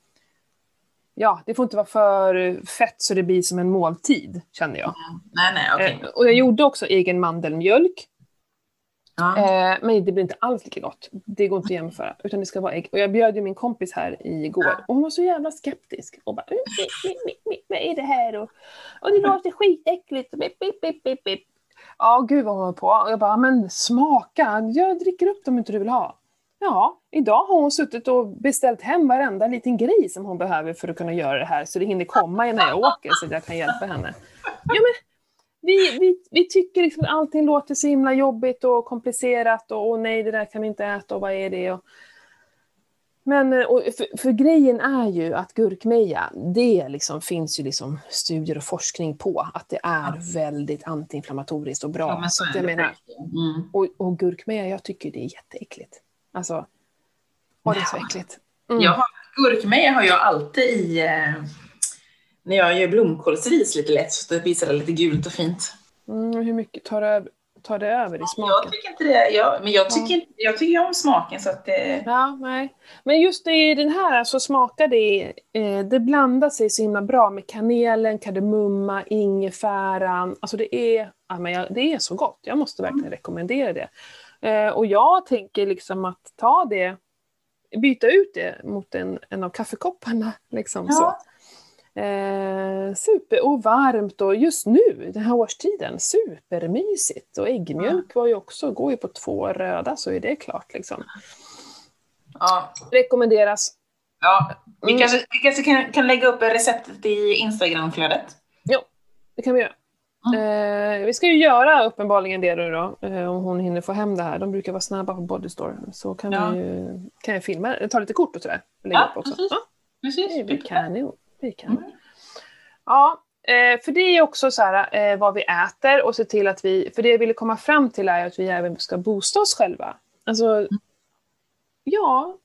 Speaker 2: Ja, det får inte vara för fett så det blir som en måltid, känner jag.
Speaker 1: Nej, nej, okej.
Speaker 2: Eh, och jag gjorde också egen mandelmjölk.
Speaker 1: Ja.
Speaker 2: Eh, men det blir inte alls lika gott. Det går inte att jämföra. Utan det ska vara ägg. Och jag bjöd ju min kompis här igår. Och hon var så jävla skeptisk. Och bara, "Mm, vad är det här? Och, och det låter skitäckligt. Bip, bip, bip, bip, bip. Ja, gud vad hon var på. Och jag bara, men smaka. Jag dricker upp dem om inte du vill ha. Ja, idag har hon suttit och beställt hem varenda liten grej som hon behöver för att kunna göra det här. Så det hinner komma när jag åker så att jag kan hjälpa henne. Ja, men vi, vi, vi tycker liksom att allting låter så himla jobbigt och komplicerat och, och nej, det där kan vi inte äta och vad är det? Och, men eh, för, för grejen är ju att gurkmeja, det liksom, finns ju liksom studier och forskning på att det är väldigt antiinflammatoriskt och bra.
Speaker 1: Ja, men
Speaker 2: jag menar.
Speaker 1: Mm.
Speaker 2: och, och gurkmeja, jag tycker det är jätteäckligt. Alltså, och det är så äckligt. Mm.
Speaker 1: Jag har, gurkmeja har jag alltid i eh, när jag gör blomkålsris lite lätt så det visar det lite gult och fint.
Speaker 2: Mm, hur mycket tar över- tar det över i
Speaker 1: Jag
Speaker 2: smaken.
Speaker 1: tycker inte det. Jag, men jag tycker, inte- jag tycker om smaken så att det...
Speaker 2: Ja, nej. Men just det, i den här så smakar det, eh, det blandar sig så himla bra med kanelen, kardemumma, ingefäran. Alltså det är, ja, men jag, det är så gott. Jag måste verkligen rekommendera det. Eh, och jag tänker liksom att ta det, byta ut det mot en, en av kaffekopparna. Liksom, så.
Speaker 1: Ja.
Speaker 2: Eh, super och varmt och just nu, den här årstiden, supermysigt. Och äggmjölk var ju också, går ju på två röda så är det klart liksom.
Speaker 1: Ja.
Speaker 2: Rekommenderas.
Speaker 1: ja. Vi
Speaker 2: Mm.
Speaker 1: kanske, vi kanske kan, kan lägga upp receptet i Instagramflödet.
Speaker 2: Det kan vi göra. Eh, vi ska ju göra uppenbarligen det nu då, eh, om hon hinner få hem det här. De brukar vara snabba på Bodystore. Så kan,
Speaker 1: Ja.
Speaker 2: vi, kan jag filma, ta lite kort och sådär. och lägga
Speaker 1: Ja,
Speaker 2: upp också.
Speaker 1: precis.
Speaker 2: Ja,
Speaker 1: Precis.
Speaker 2: det blir kanon. Blir kanon.
Speaker 1: Mm.
Speaker 2: Ja, eh, för det är också så här, eh, vad vi äter och se till att vi, för det jag ville komma fram till är att vi även ska boosta oss själva. Alltså, ja,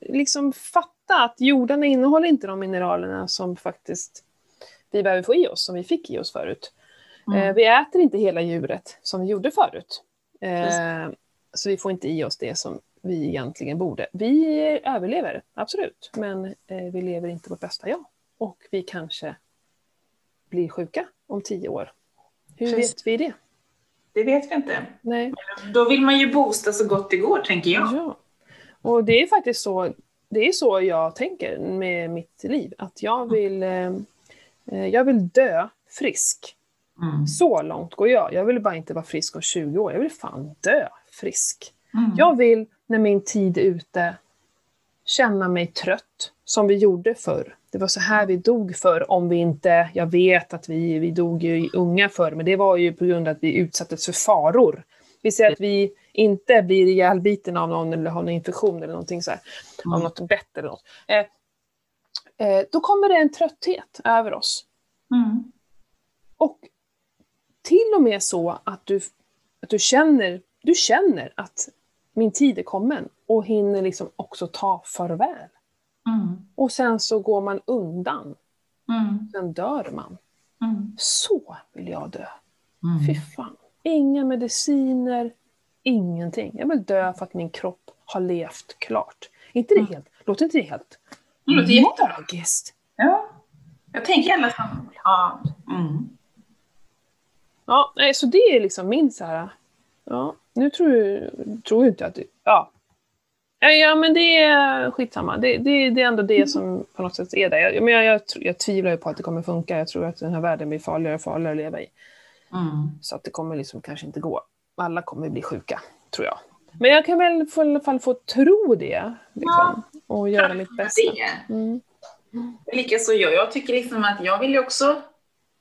Speaker 2: liksom fatta att jordarna innehåller inte de mineralerna som faktiskt vi behöver få i oss, som vi fick i oss förut. Eh,
Speaker 1: Mm.
Speaker 2: vi äter inte hela djuret som vi gjorde förut. Eh, så vi får inte i oss det som vi egentligen borde. Vi överlever, absolut, men vi lever inte vårt bästa jag. Och vi kanske blir sjuka om tio år. Hur
Speaker 1: Precis.
Speaker 2: vet vi det?
Speaker 1: Det vet vi inte.
Speaker 2: Nej.
Speaker 1: Då vill man ju boosta så gott det går, tänker jag.
Speaker 2: Ja. Och det är faktiskt så, det är så jag tänker med mitt liv. Att jag vill, eh, eh, jag vill dö frisk.
Speaker 1: Mm.
Speaker 2: Så långt går jag. Jag vill bara inte vara frisk om 20 år. Jag vill fan dö frisk.
Speaker 1: Mm.
Speaker 2: Jag vill, när min tid är ute, känna mig trött, som vi gjorde förr. Det var så här vi dog förr, om vi inte... Jag vet att vi, vi dog ju unga förr, men det var ju på grund av att vi utsattes för faror. Vi säger att vi inte blir ihjälbiten av någon eller har någon infektion eller någonting så här, av
Speaker 1: Mm.
Speaker 2: något bett eller något. Eh, eh, då kommer det en trötthet över oss.
Speaker 1: Mm.
Speaker 2: Och till och med så att du, att du, känner, du känner att min tid är kommen och hinner liksom också ta farväl.
Speaker 1: Mm.
Speaker 2: Och sen så går man undan.
Speaker 1: Mm.
Speaker 2: Sen dör man.
Speaker 1: Mm.
Speaker 2: Så vill jag dö.
Speaker 1: Mm.
Speaker 2: Fy fan. Inga mediciner, ingenting. Jag vill dö för att min kropp har levt klart. Inte det helt, låter inte det helt
Speaker 1: Det låter jättebra.
Speaker 2: magiskt?
Speaker 1: Ja. Jag tänker alla som... Ja. Mm.
Speaker 2: Ja, nej, så det är liksom min så här. Ja, nu tror jag tror inte att ja. Nej, Ja, men det är skitsamma. Det, det, det är ändå det som på något sätt är där. Jag, men jag, jag, jag tvivlar ju på att det kommer funka. Jag tror att den här världen blir farligare och farligare att leva i.
Speaker 1: Mm.
Speaker 2: Så att det kommer liksom kanske inte gå. Alla kommer bli sjuka, tror jag. Men jag kan väl i alla fall få tro det. Liksom, och göra mitt bästa. Mm.
Speaker 1: Likaså jag. Jag tycker liksom att jag vill ju också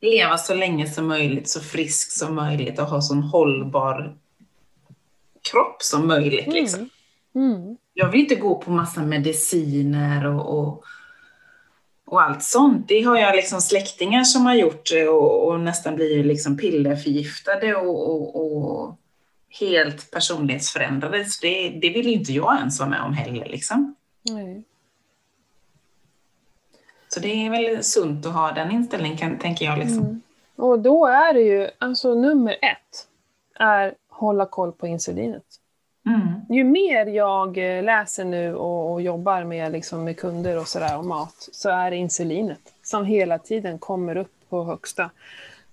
Speaker 1: leva så länge som möjligt, så frisk som möjligt och ha sån hållbar kropp som möjligt. Liksom.
Speaker 2: Mm. Mm.
Speaker 1: Jag vill inte gå på massa mediciner och, och, och allt sånt. Det har jag liksom släktingar som har gjort det och, och nästan blir liksom pillerförgiftade och, och, och helt personlighetsförändrade. Så det, det vill inte jag ens vara med om heller. Liksom.
Speaker 2: Nej.
Speaker 1: Så det är väl sunt att ha den inställningen, kan, tänker jag. Liksom.
Speaker 2: Mm. Och då är det ju, alltså nummer ett, är hålla koll på insulinet.
Speaker 1: Mm.
Speaker 2: Ju mer jag eh, läser nu och, och jobbar med, liksom, med kunder och sådär och mat, så är det insulinet som hela tiden kommer upp på högsta.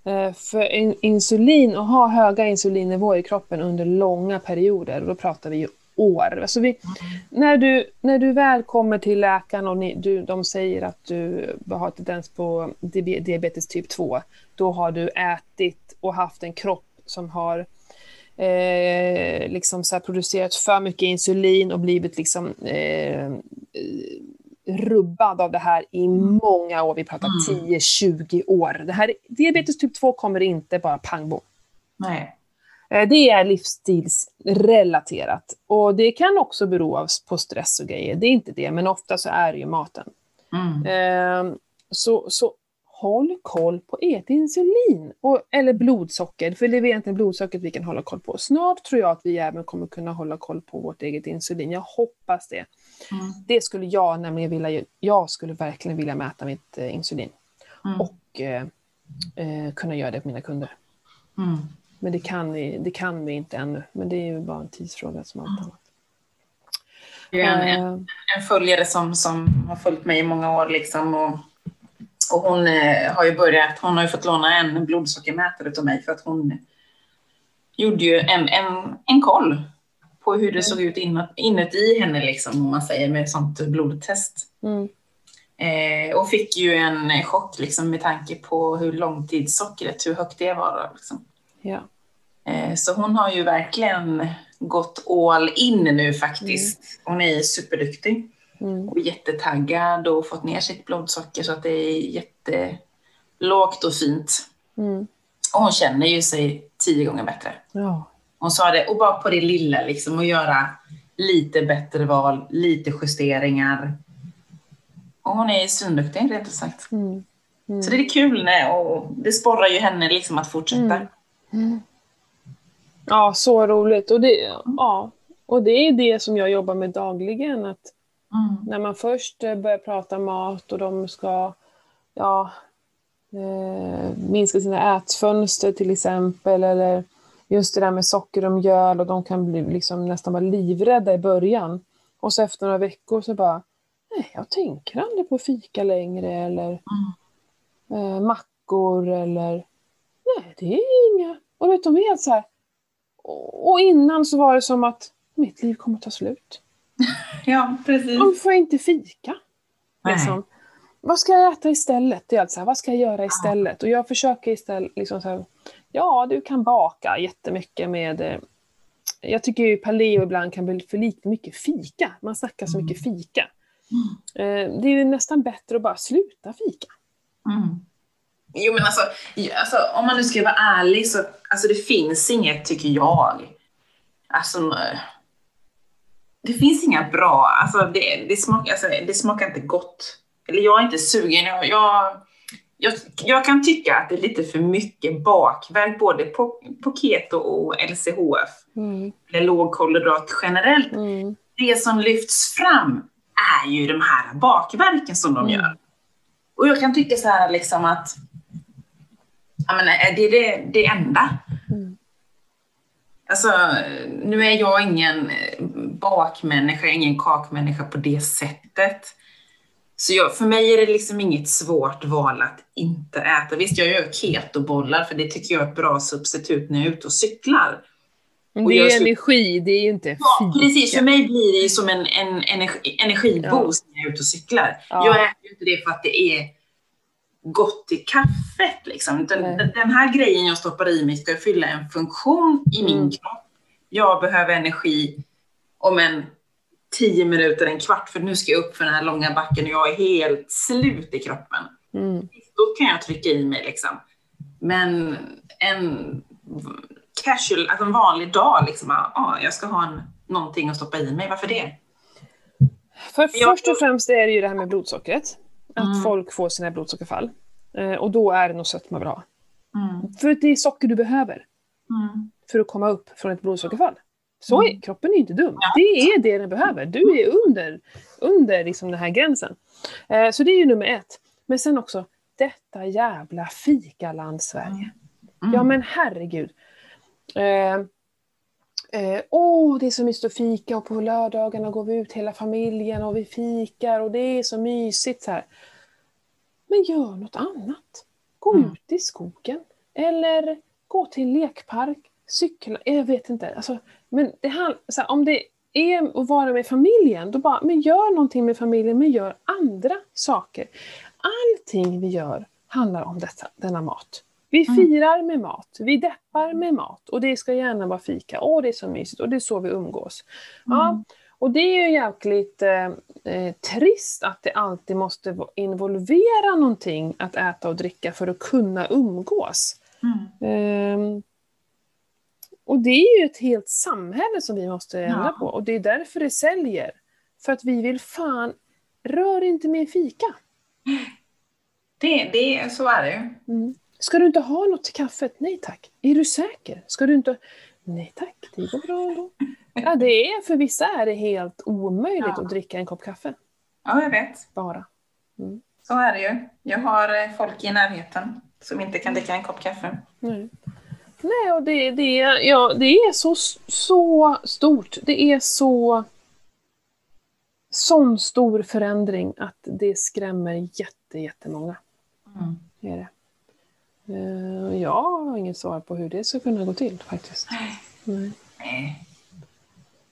Speaker 2: Eh, för in, insulin, och ha höga insulinnivåer i kroppen under långa perioder, och då pratar vi ju år. Alltså vi, när, du, när du väl kommer till läkaren och ni, du, de säger att du har tendens på diabe- diabetes typ 2, då har du ätit och haft en kropp som har eh, liksom så producerat för mycket insulin och blivit liksom eh, eh, rubbad av det här i många år. Vi pratar 10-20 år. Det här, diabetes typ 2 kommer inte bara pang bom.
Speaker 1: Nej.
Speaker 2: Eh, Det är livsstilsrelaterat. Och det kan också bero på stress och grejer. Det är inte det, men ofta så är det ju maten.
Speaker 1: Mm.
Speaker 2: Eh, Så, så håll koll på ert insulin. Och, eller blodsocker, för det är egentligen blodsockret vi kan hålla koll på. Snart tror jag att vi även kommer kunna hålla koll på vårt eget insulin. Jag hoppas det.
Speaker 1: Mm.
Speaker 2: Det skulle jag nämligen vilja, jag skulle verkligen vilja mäta mitt eh, insulin.
Speaker 1: Mm.
Speaker 2: Och eh, eh, kunna göra det på mina kunder.
Speaker 1: Mm.
Speaker 2: Men det kan, vi, det kan vi inte ännu. Men det är ju bara en tidsfråga som allt annat.
Speaker 1: Det är en, en, en följare som, som har följt mig i många år liksom och, och hon eh, har ju börjat, hon har ju fått låna en blodsockermätare av mig för att hon gjorde ju en, en, en koll på hur det såg ut inuti henne liksom, om man säger med sånt blodtest.
Speaker 2: Mm.
Speaker 1: Eh, och fick ju en chock liksom, med tanke på hur långtidssockret, hur högt det var. Liksom.
Speaker 2: Ja.
Speaker 1: Eh, så hon har ju verkligen gått all in nu faktiskt. Mm. Hon är superduktig
Speaker 2: mm.
Speaker 1: och jättetaggad och fått ner sitt blodsocker så att det är jättelågt och fint.
Speaker 2: Mm.
Speaker 1: Och hon känner ju sig tio gånger bättre.
Speaker 2: Ja.
Speaker 1: Hon sa det, och bara på det lilla liksom, att göra lite bättre val, lite justeringar. Och hon är svinduktig rent ut sagt.
Speaker 2: Mm. Mm.
Speaker 1: Så det är kul när, och det sporrar ju henne liksom att fortsätta.
Speaker 2: Mm. Mm. Ja, så roligt. Och det, ja. och det är det som jag jobbar med dagligen. Att
Speaker 1: Mm.
Speaker 2: När man först eh, börjar prata mat och de ska ja, eh, minska sina ätfönster till exempel. Eller just det där med socker och mjöl och de kan bli liksom nästan vara livrädda i början. Och så efter några veckor så bara, nej jag tänker aldrig på fika längre eller eh, mackor eller nej det är inga. Och vet, de är helt så här. Och och innan så var det som att mitt liv kommer ta slut.
Speaker 1: Ja, precis.
Speaker 2: Om får jag inte fika. Liksom. Vad ska jag äta istället? Det är alltså, vad ska jag göra istället? Och jag försöker istället, liksom så här, ja du kan baka jättemycket med eh, jag tycker ju paleo ibland kan bli för lite mycket fika. Man snackar så mycket fika. Eh, Det är nästan bättre att bara sluta fika.
Speaker 1: Mm. Jo men alltså, alltså, om man nu ska vara ärlig så alltså, det finns inget, tycker jag. Alltså, det finns inga bra, alltså det, det, smakar, alltså det smakar inte gott. Eller jag är inte sugen. Jag, jag, jag, jag kan tycka att det är lite för mycket bakverk både på, på keto och LCHF.
Speaker 2: Mm.
Speaker 1: Eller lågkolhydrat generellt.
Speaker 2: Mm.
Speaker 1: Det som lyfts fram är ju de här bakverken som de
Speaker 2: Mm.
Speaker 1: gör. Och jag kan tycka så här liksom att menar, är det det, det enda?
Speaker 2: Mm.
Speaker 1: Alltså, nu är jag ingen bakmänniska, ingen kakmänniska på det sättet. Så jag, för mig är det liksom inget svårt val att inte äta. Visst, jag gör ketobollar för det tycker jag är ett bra substitut när jag är ute och cyklar.
Speaker 2: Men det är ju
Speaker 1: skulle-
Speaker 2: energi, det är ju inte
Speaker 1: Ja,
Speaker 2: fika.
Speaker 1: precis. För mig blir det ju som en, en energi, energiboost när jag är ute och cyklar.
Speaker 2: Ja.
Speaker 1: Jag äter ju inte det för att det är gott i kaffet. Liksom. Den, den här grejen jag stoppar i mig ska fylla en funktion i min
Speaker 2: Mm.
Speaker 1: kropp. Jag behöver energi om en tio minuter, en kvart, för nu ska jag upp för den här långa backen och jag är helt slut i kroppen.
Speaker 2: Mm.
Speaker 1: Då kan jag trycka i mig liksom. Men en casual, alltså en vanlig dag, liksom, ja, jag ska ha en, någonting att stoppa i mig. Varför det?
Speaker 2: För
Speaker 1: Jag-
Speaker 2: först och främst är det ju det här med blodsockret. Att
Speaker 1: Mm.
Speaker 2: folk får sina blodsockerfall. Eh, och då är det nog sötma bra.
Speaker 1: Mm.
Speaker 2: För det är socker du behöver
Speaker 1: Mm.
Speaker 2: för att komma upp från ett blodsockerfall. Så är,
Speaker 1: Mm.
Speaker 2: kroppen är inte dum. Det är det den behöver. Du är under, under liksom den här gränsen. Eh, så det är ju nummer ett. Men sen också, detta jävla fikaland Sverige.
Speaker 1: Mm.
Speaker 2: Ja men herregud. Eh, eh, åh, det är så mysigt att fika och på lördagarna går vi ut hela familjen och vi fikar och det är så mysigt så här. Men gör något annat. Gå
Speaker 1: Mm.
Speaker 2: ut i skogen eller gå till lekpark, cykla, jag vet inte. Alltså, men det här, så här, om det är att vara med familjen, då bara, men gör någonting med familjen, men gör andra saker. Allting vi gör handlar om detta, denna mat. Vi
Speaker 1: Mm.
Speaker 2: firar med mat, vi deppar med mat och det ska gärna vara fika. Åh, det är så mysigt och det är så vi umgås. Ja,
Speaker 1: Mm.
Speaker 2: och det är ju jäkligt eh, eh, trist att det alltid måste involvera någonting att äta och dricka för att kunna umgås.
Speaker 1: Mm.
Speaker 2: Ehm, och det är ju ett helt samhälle som vi måste ändra
Speaker 1: Ja.
Speaker 2: på och det är därför det säljer. För att vi vill fan, rör inte mer fika.
Speaker 1: Det, det, så är det ju.
Speaker 2: Mm. Ska du inte ha något till kaffet? Nej tack. Är du säker? Ska du inte? Nej tack, det går bra ändå. Ja, det är, för vissa är det helt omöjligt
Speaker 1: Ja.
Speaker 2: att dricka en kopp kaffe.
Speaker 1: Ja, jag vet.
Speaker 2: Bara.
Speaker 1: Så är det ju. Jag har eh, folk i närheten som inte kan dricka en kopp kaffe.
Speaker 2: Nej. Nej, och det, det, ja, det är så, så stort. Det är så... Sån stor förändring att det skrämmer jätte, jättemånga.
Speaker 1: Mm.
Speaker 2: Det är det. Eh, Jag har inget svar på hur det ska kunna gå till faktiskt. Nej.
Speaker 1: Nej.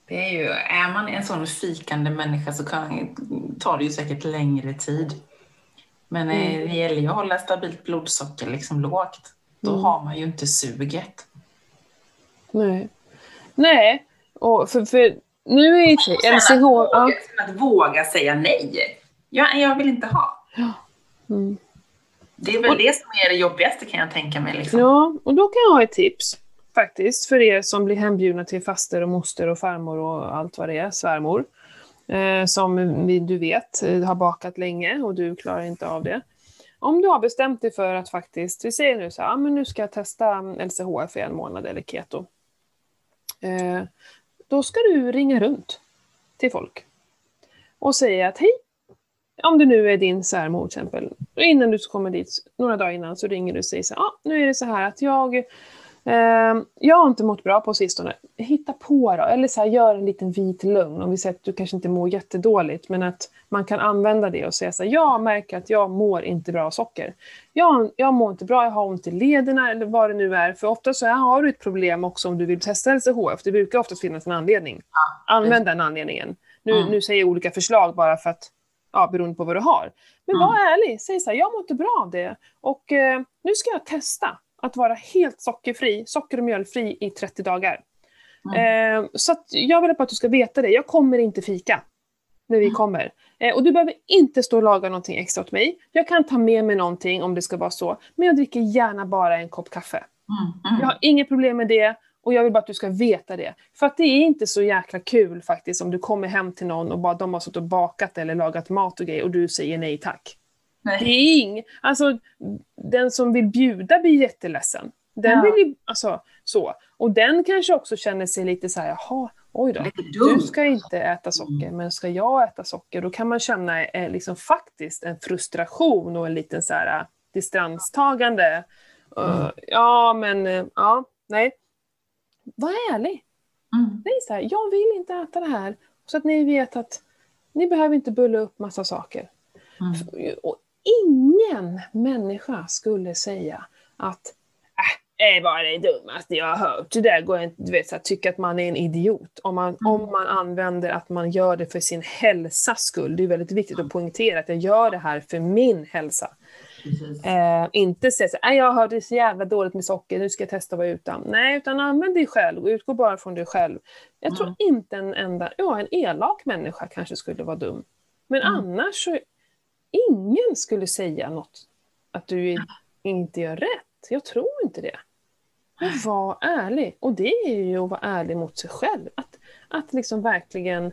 Speaker 1: Det är ju, är man en sån fikande människa så kan, tar det ju säkert längre tid. Men eh, det gäller ju att hålla stabilt blodsocker liksom lågt. Då
Speaker 2: Mm.
Speaker 1: har man ju inte suget.
Speaker 2: Nej. Nej, och för, för nu är ju LCH... Ja.
Speaker 1: våga, sen att våga säga nej. Ja, jag vill inte ha.
Speaker 2: Mm.
Speaker 1: Det är väl det som är det jobbigaste kan jag tänka mig. Liksom.
Speaker 2: Ja, och då kan jag ha ett tips faktiskt för er som blir hembjudna till faster och moster och farmor och allt vad det är, svärmor. Eh, som vi- du vet eh, har bakat länge och du klarar inte av det. Om du har bestämt dig för att faktiskt, vi säger nu så här, ah, men nu ska jag testa LCHF i en månad eller keto. Eh, då ska du ringa runt till folk och säga att hej, om det nu är din särmor till exempel, innan du kommer dit, några dagar innan, så ringer du och säger så här, ah, nu är det så här att jag, jag har inte mått bra på sistone. Hitta på då, eller så här, gör en liten vit lögn. Om vi säger att du kanske inte mår jättedåligt, men att man kan använda det och säga så här, jag märker att jag mår inte bra av socker. Jag, jag mår inte bra, jag har ont i lederna eller vad det nu är. För ofta så har du ett problem också om du vill testa LCHF. Det brukar ofta finnas en anledning. Använd den anledningen. Nu,
Speaker 1: Mm.
Speaker 2: nu säger jag olika förslag bara för att ja, beroende på vad du har. Men
Speaker 1: Mm.
Speaker 2: var ärlig, säg så här, jag mår inte bra av det. Och eh, nu ska jag testa att vara helt sockerfri, socker och mjölfri i 30 dagar.
Speaker 1: Mm.
Speaker 2: Eh, så jag vill bara att du ska veta det, jag kommer inte fika när vi
Speaker 1: Mm.
Speaker 2: kommer. Eh, och du behöver inte stå och laga någonting extra åt mig. Jag kan ta med mig någonting om det ska vara så, men jag dricker gärna bara en kopp kaffe.
Speaker 1: Mm, mm.
Speaker 2: Jag har inget problem med det och jag vill bara att du ska veta det. För att det är inte så jäkla kul faktiskt om du kommer hem till någon och bara de har suttit och bakat eller lagat mat och grejer och du säger nej tack. Det
Speaker 1: Nej.
Speaker 2: är ing, alltså den som vill bjuda blir jätteledsen. Den
Speaker 1: Ja.
Speaker 2: vill ju, alltså så. Och den kanske också känner sig lite så här, jaha, oj då. Du ska inte äta socker, men ska jag äta socker? Då kan man känna eh, liksom faktiskt en frustration och en liten så här eh, distanstagande. Uh, ja, men eh, ja, nej. Var ärlig.
Speaker 1: Mm.
Speaker 2: Nej, så här, jag vill inte äta det här. Så att ni vet att ni behöver inte bulla upp massa saker.
Speaker 1: Mm.
Speaker 2: Och ingen människa skulle säga att äh, det är bara det dummaste jag har hört. Det där går inte, du vet, så här, tycka att man är en idiot. Om man,
Speaker 1: Mm.
Speaker 2: om man använder att man gör det för sin hälsas skull. Det är väldigt viktigt att poängtera att jag gör det här för min hälsa. Eh, inte säga så "Nej, jag har det så jävla dåligt med socker, nu ska jag testa att vara utan. Nej, utan använd dig själv och utgå bara från dig själv. Jag tror
Speaker 1: Mm.
Speaker 2: inte en enda, ja en elak människa kanske skulle vara dum. Men
Speaker 1: Mm.
Speaker 2: annars så, ingen skulle säga något, att du inte gör rätt. Jag tror inte det. Men var ärlig. Och det är ju att vara ärlig mot sig själv. Att, att liksom verkligen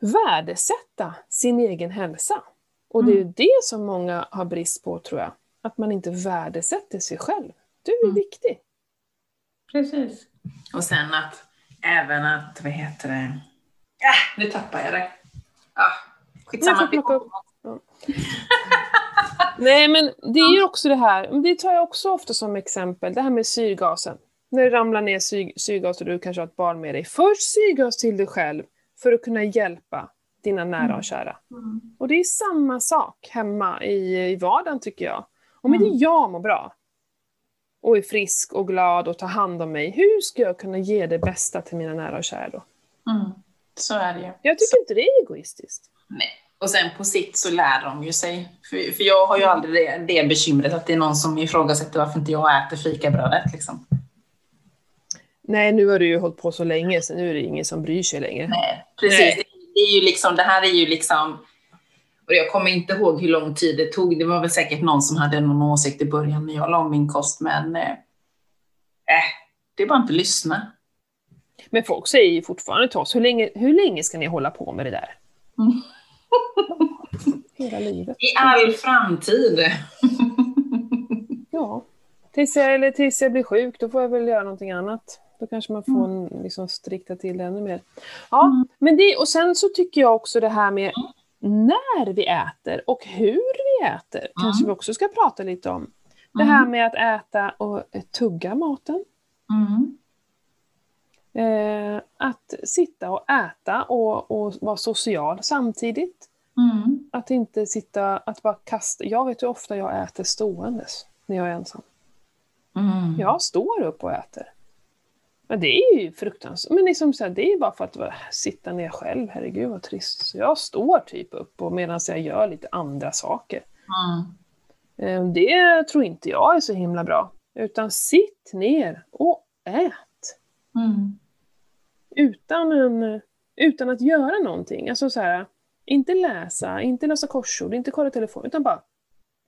Speaker 2: värdesätta sin egen hälsa. Och det är ju det som många har brist på, tror jag. Att man inte värdesätter sig själv. Du är
Speaker 1: Mm.
Speaker 2: viktig.
Speaker 1: Precis. Och sen att även att, vad heter det? Äh, nu tappar jag det. Ah, skitsamma.
Speaker 2: upp. Ja. Nej, men det är ju också det här, det tar jag också ofta som exempel, det här med syrgasen. När det ramlar ner syg, syrgas och du kanske har ett barn med dig. Först syrgas till dig själv för att kunna hjälpa dina nära och kära.
Speaker 1: Mm.
Speaker 2: Och det är samma sak hemma i, i vardagen tycker jag. Om inte
Speaker 1: Mm.
Speaker 2: jag mår bra och är frisk och glad och tar hand om mig, hur ska jag kunna ge det bästa till mina nära och kära då?
Speaker 1: Mm. Så är det ju.
Speaker 2: Jag tycker inte det är egoistiskt.
Speaker 1: Nej. Och sen på sitt så lär de ju sig. För, för jag har ju aldrig det, det bekymret att det är någon som ifrågasätter varför inte jag äter fikabrödet. Liksom.
Speaker 2: Nej, nu har du ju hållit på så länge så nu är det ingen som bryr sig längre.
Speaker 1: Nej, precis.
Speaker 2: Nej.
Speaker 1: Det, är ju liksom, det här är ju liksom... Och jag kommer inte ihåg hur lång tid det tog. Det var väl säkert någon som hade någon åsikt i början när jag la om min kost, men... Eh, äh, det är bara inte att lyssna.
Speaker 2: Men folk säger ju fortfarande till oss, hur länge, hur länge ska ni hålla på med det där?
Speaker 1: Mm.
Speaker 2: Hela livet.
Speaker 1: I all framtid.
Speaker 2: Ja. Tills jag, eller tills jag blir sjuk, då får jag väl göra någonting annat. Då kanske man får en, liksom strikta till det ännu mer. Ja,
Speaker 1: Mm.
Speaker 2: men det, och sen så tycker jag också det här med när vi äter och hur vi äter, kanske vi också ska prata lite om. Det här med att äta och eh, tugga maten.
Speaker 1: Mm.
Speaker 2: Eh, att sitta och äta och, och vara social samtidigt.
Speaker 1: Mm.
Speaker 2: Att inte sitta, att bara kasta. Jag vet hur ofta jag äter ståendes när jag är ensam.
Speaker 1: Mm.
Speaker 2: Jag står upp och äter. Men det är ju fruktansvärt. Men liksom så här, det är ju bara för att bara sitta ner själv. Herregud vad trist. Så jag står typ upp och medan jag gör lite andra saker.
Speaker 1: Mm.
Speaker 2: Eh, Det tror inte jag är så himla bra. Utan sitt ner och ät.
Speaker 1: Mm.
Speaker 2: Utan, en, utan att göra någonting. Alltså så här, inte läsa, inte läsa korsord, inte kolla telefon, utan bara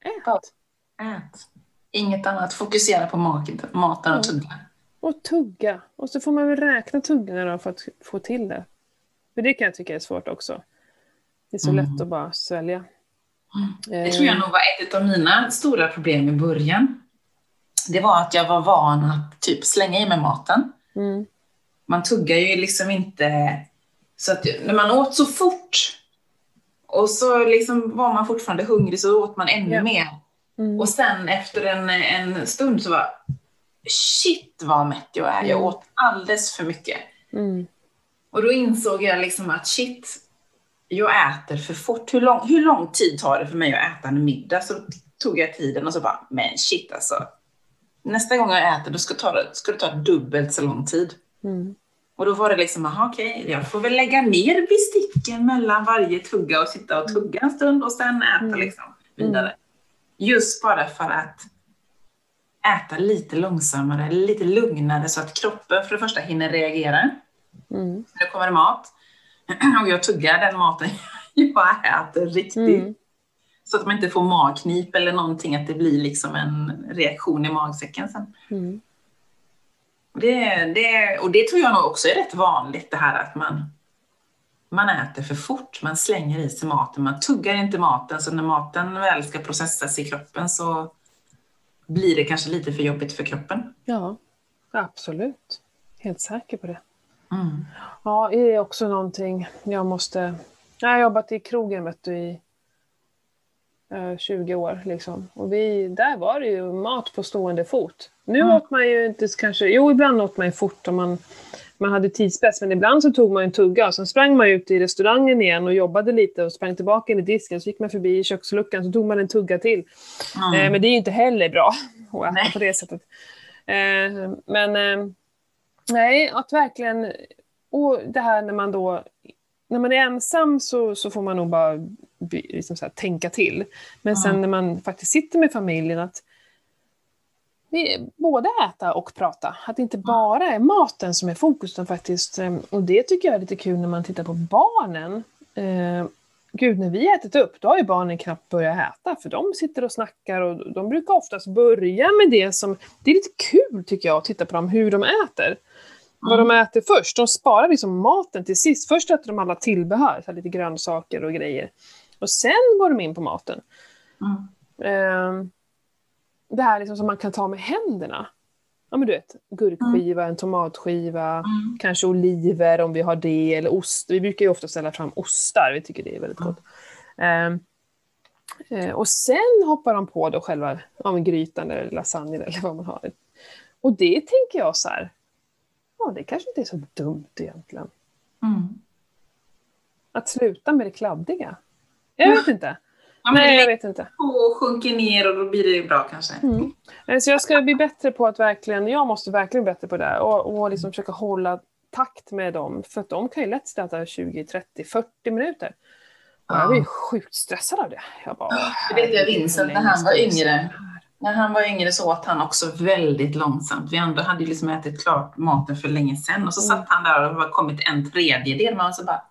Speaker 2: ät.
Speaker 1: Ät. Inget annat. Fokusera på mat- maten och tugga.
Speaker 2: Och tugga. Och så får man väl räkna tuggorna då för att få till det. För det kan jag tycka är svårt också. Det är så
Speaker 1: Mm.
Speaker 2: lätt att bara svälja.
Speaker 1: Det tror jag nog var ett av mina stora problem i början. Det var att jag var van att typ slänga i mig maten.
Speaker 2: Mm.
Speaker 1: Man tuggar ju liksom inte... Så att när man åt så fort och så liksom var man fortfarande hungrig så åt man ännu
Speaker 2: Ja.
Speaker 1: mer.
Speaker 2: Mm.
Speaker 1: Och sen efter en, en stund så var shit vad mätt jag är. Jag
Speaker 2: Mm.
Speaker 1: åt alldeles för mycket.
Speaker 2: Mm.
Speaker 1: Och då insåg jag liksom att shit, jag äter för fort. Hur lång, hur lång tid tar det för mig att äta en middag? Så tog jag tiden och så bara, men shit alltså. Nästa gång jag äter då ska, ta, ska det ta dubbelt så lång tid.
Speaker 2: Mm.
Speaker 1: Och då var det liksom, aha, okej, jag får väl lägga ner besticken mellan varje tugga och sitta och tugga en stund och sen äta
Speaker 2: Mm.
Speaker 1: liksom vidare. Just bara för att äta lite långsammare, lite lugnare så att kroppen för det första hinner reagera.
Speaker 2: Mm.
Speaker 1: Nu kommer det mat. Och jag tuggar den maten jag äter riktigt.
Speaker 2: Mm.
Speaker 1: Så att man inte får magknip eller någonting, att det blir liksom en reaktion i magsäcken sen.
Speaker 2: Mm.
Speaker 1: Det, det, och det tror jag nog också är rätt vanligt det här att man, man äter för fort, man slänger i sig maten, man tuggar inte maten, så när maten väl ska processas i kroppen så blir det kanske lite för jobbigt för kroppen.
Speaker 2: Ja, absolut. Helt säker på det.
Speaker 1: Mm.
Speaker 2: Ja, det är också någonting jag måste... Jag har jobbat i krogen vet du, i 20 år. Liksom. Och vi, där var det ju mat på stående fot. Nu
Speaker 1: Mm.
Speaker 2: åt man ju inte kanske... Jo, ibland åt man ju fort om man, man hade tidspress. Men ibland så tog man en tugga och sen sprang man ut i restaurangen igen och jobbade lite och sprang tillbaka in i disken. Så gick man förbi köksluckan så tog man en tugga till.
Speaker 1: Mm.
Speaker 2: Eh, men det är ju inte heller bra att äta
Speaker 1: Nej.
Speaker 2: på det sättet. Eh, men eh, nej, att verkligen... Och det här när man då... När man är ensam så, så får man nog bara liksom här, tänka till. Men sen
Speaker 1: Mm.
Speaker 2: när man faktiskt sitter med familjen att vi, både äta och prata. Att det inte bara är maten som är fokus. Utan faktiskt, eh, och det tycker jag är lite kul när man tittar på barnen. Eh, Gud, när vi ätit upp, då har ju barnen knappt börjat äta, för de sitter och snackar och de brukar oftast börja med det som... Det är lite kul tycker jag att titta på dem, hur de äter. Vad de äter först. De sparar liksom maten till sist. Först äter de alla tillbehör, så lite grönsaker och grejer. Och sen går de in på maten.
Speaker 1: Mm.
Speaker 2: Ehm, det här liksom som man kan ta med händerna. Ja men du vet, gurkskiva, en tomatskiva,
Speaker 1: Mm.
Speaker 2: kanske oliver om vi har det, eller ost. Vi brukar ju ofta ställa fram ostar, vi tycker det är väldigt gott. Ehm, eh, och sen hoppar de på då själva ja, grytan eller lasagnen eller vad man har. Och det tänker jag så här, ja det kanske inte är så dumt egentligen.
Speaker 1: Mm.
Speaker 2: Att sluta med det kladdiga. Jag vet inte.
Speaker 1: Ja, men
Speaker 2: Nej, jag vet inte.
Speaker 1: och sjunker ner och då blir det bra kanske.
Speaker 2: Mm. Eh, Så jag ska bli bättre på att verkligen, jag måste verkligen bli bättre på det och, och liksom försöka hålla takt med dem. För att de kan ju lätt äta 20, 30, 40 minuter. Och jag blir sjukt stressad av det. Jag bara,
Speaker 1: Det vet jag Vincent när han var yngre. När han var yngre så åt han också väldigt långsamt. Vi andra hade ju liksom ätit klart maten för länge sedan och så
Speaker 2: Mm.
Speaker 1: satt han där och det var kommit en tredjedel. Man så bara...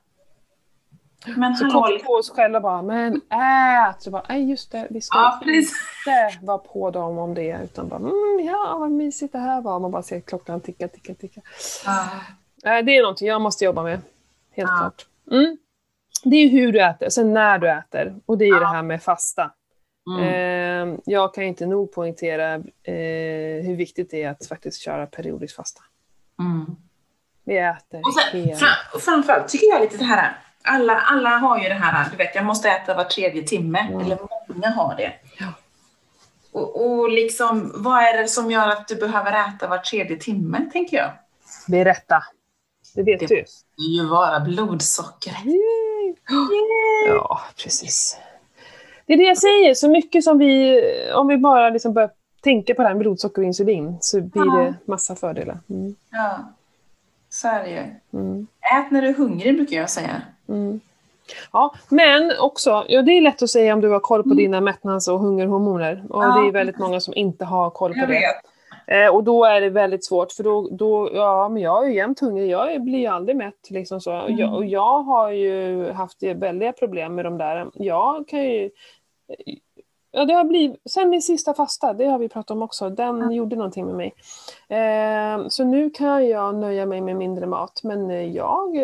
Speaker 1: Men
Speaker 2: Så
Speaker 1: hallå,
Speaker 2: kom vi
Speaker 1: liksom.
Speaker 2: på oss själva och bara, men ät! Så bara, nej just det, vi ska
Speaker 1: Ja,
Speaker 2: inte vara på dem om det. Utan bara, mm, ja vad mysigt det här var. Man bara ser klockan ticka, ticka, ticka.
Speaker 1: Ja.
Speaker 2: Nej, det är någonting jag måste jobba med. Helt
Speaker 1: Ja.
Speaker 2: klart. Mm. Det är hur du äter, sen när du äter. Och det är ju det här med fasta.
Speaker 1: Mm.
Speaker 2: Eh, jag kan inte nog poängtera eh, hur viktigt det är att faktiskt köra periodiskt fasta.
Speaker 1: Mm.
Speaker 2: Vi äter
Speaker 1: Och sen,
Speaker 2: hela...
Speaker 1: fram, framförallt tycker jag lite det här, alla, alla har ju det här, du vet, jag måste äta var tredje timme,
Speaker 2: Mm.
Speaker 1: eller många har det.
Speaker 2: Ja.
Speaker 1: Och, och liksom, vad är det som gör att du behöver äta var tredje timme, tänker jag?
Speaker 2: Berätta. Det vet
Speaker 1: Det-
Speaker 2: du.
Speaker 1: Det är ju vara blodsocker.
Speaker 2: Ja, precis. Det är det jag säger, så mycket som vi, om vi bara liksom börjar tänka på det här med blodsocker och insulin så blir
Speaker 1: Ja.
Speaker 2: det massa fördelar. Mm.
Speaker 1: Ja, så är det ju.
Speaker 2: Mm.
Speaker 1: Ät när du är hungrig, brukar jag säga.
Speaker 2: Mm. Ja, men också, ja, det är lätt att säga om du har koll på
Speaker 1: Mm.
Speaker 2: dina mättnads och hungerhormoner. Och
Speaker 1: Ja.
Speaker 2: det är väldigt många som inte har koll på
Speaker 1: Jag
Speaker 2: det.
Speaker 1: vet.
Speaker 2: Eh, och då är det väldigt svårt för då, då ja men jag är ju jämt hungrig, jag blir ju aldrig mätt liksom så. Och, jag,
Speaker 1: Mm.
Speaker 2: och jag har ju haft väldiga problem med de där. Jag kan ju... Ja, det har blivit, sen min sista fasta, det har vi pratat om också, den
Speaker 1: Ja.
Speaker 2: gjorde någonting med mig. Eh, så nu kan jag nöja mig med mindre mat, men jag,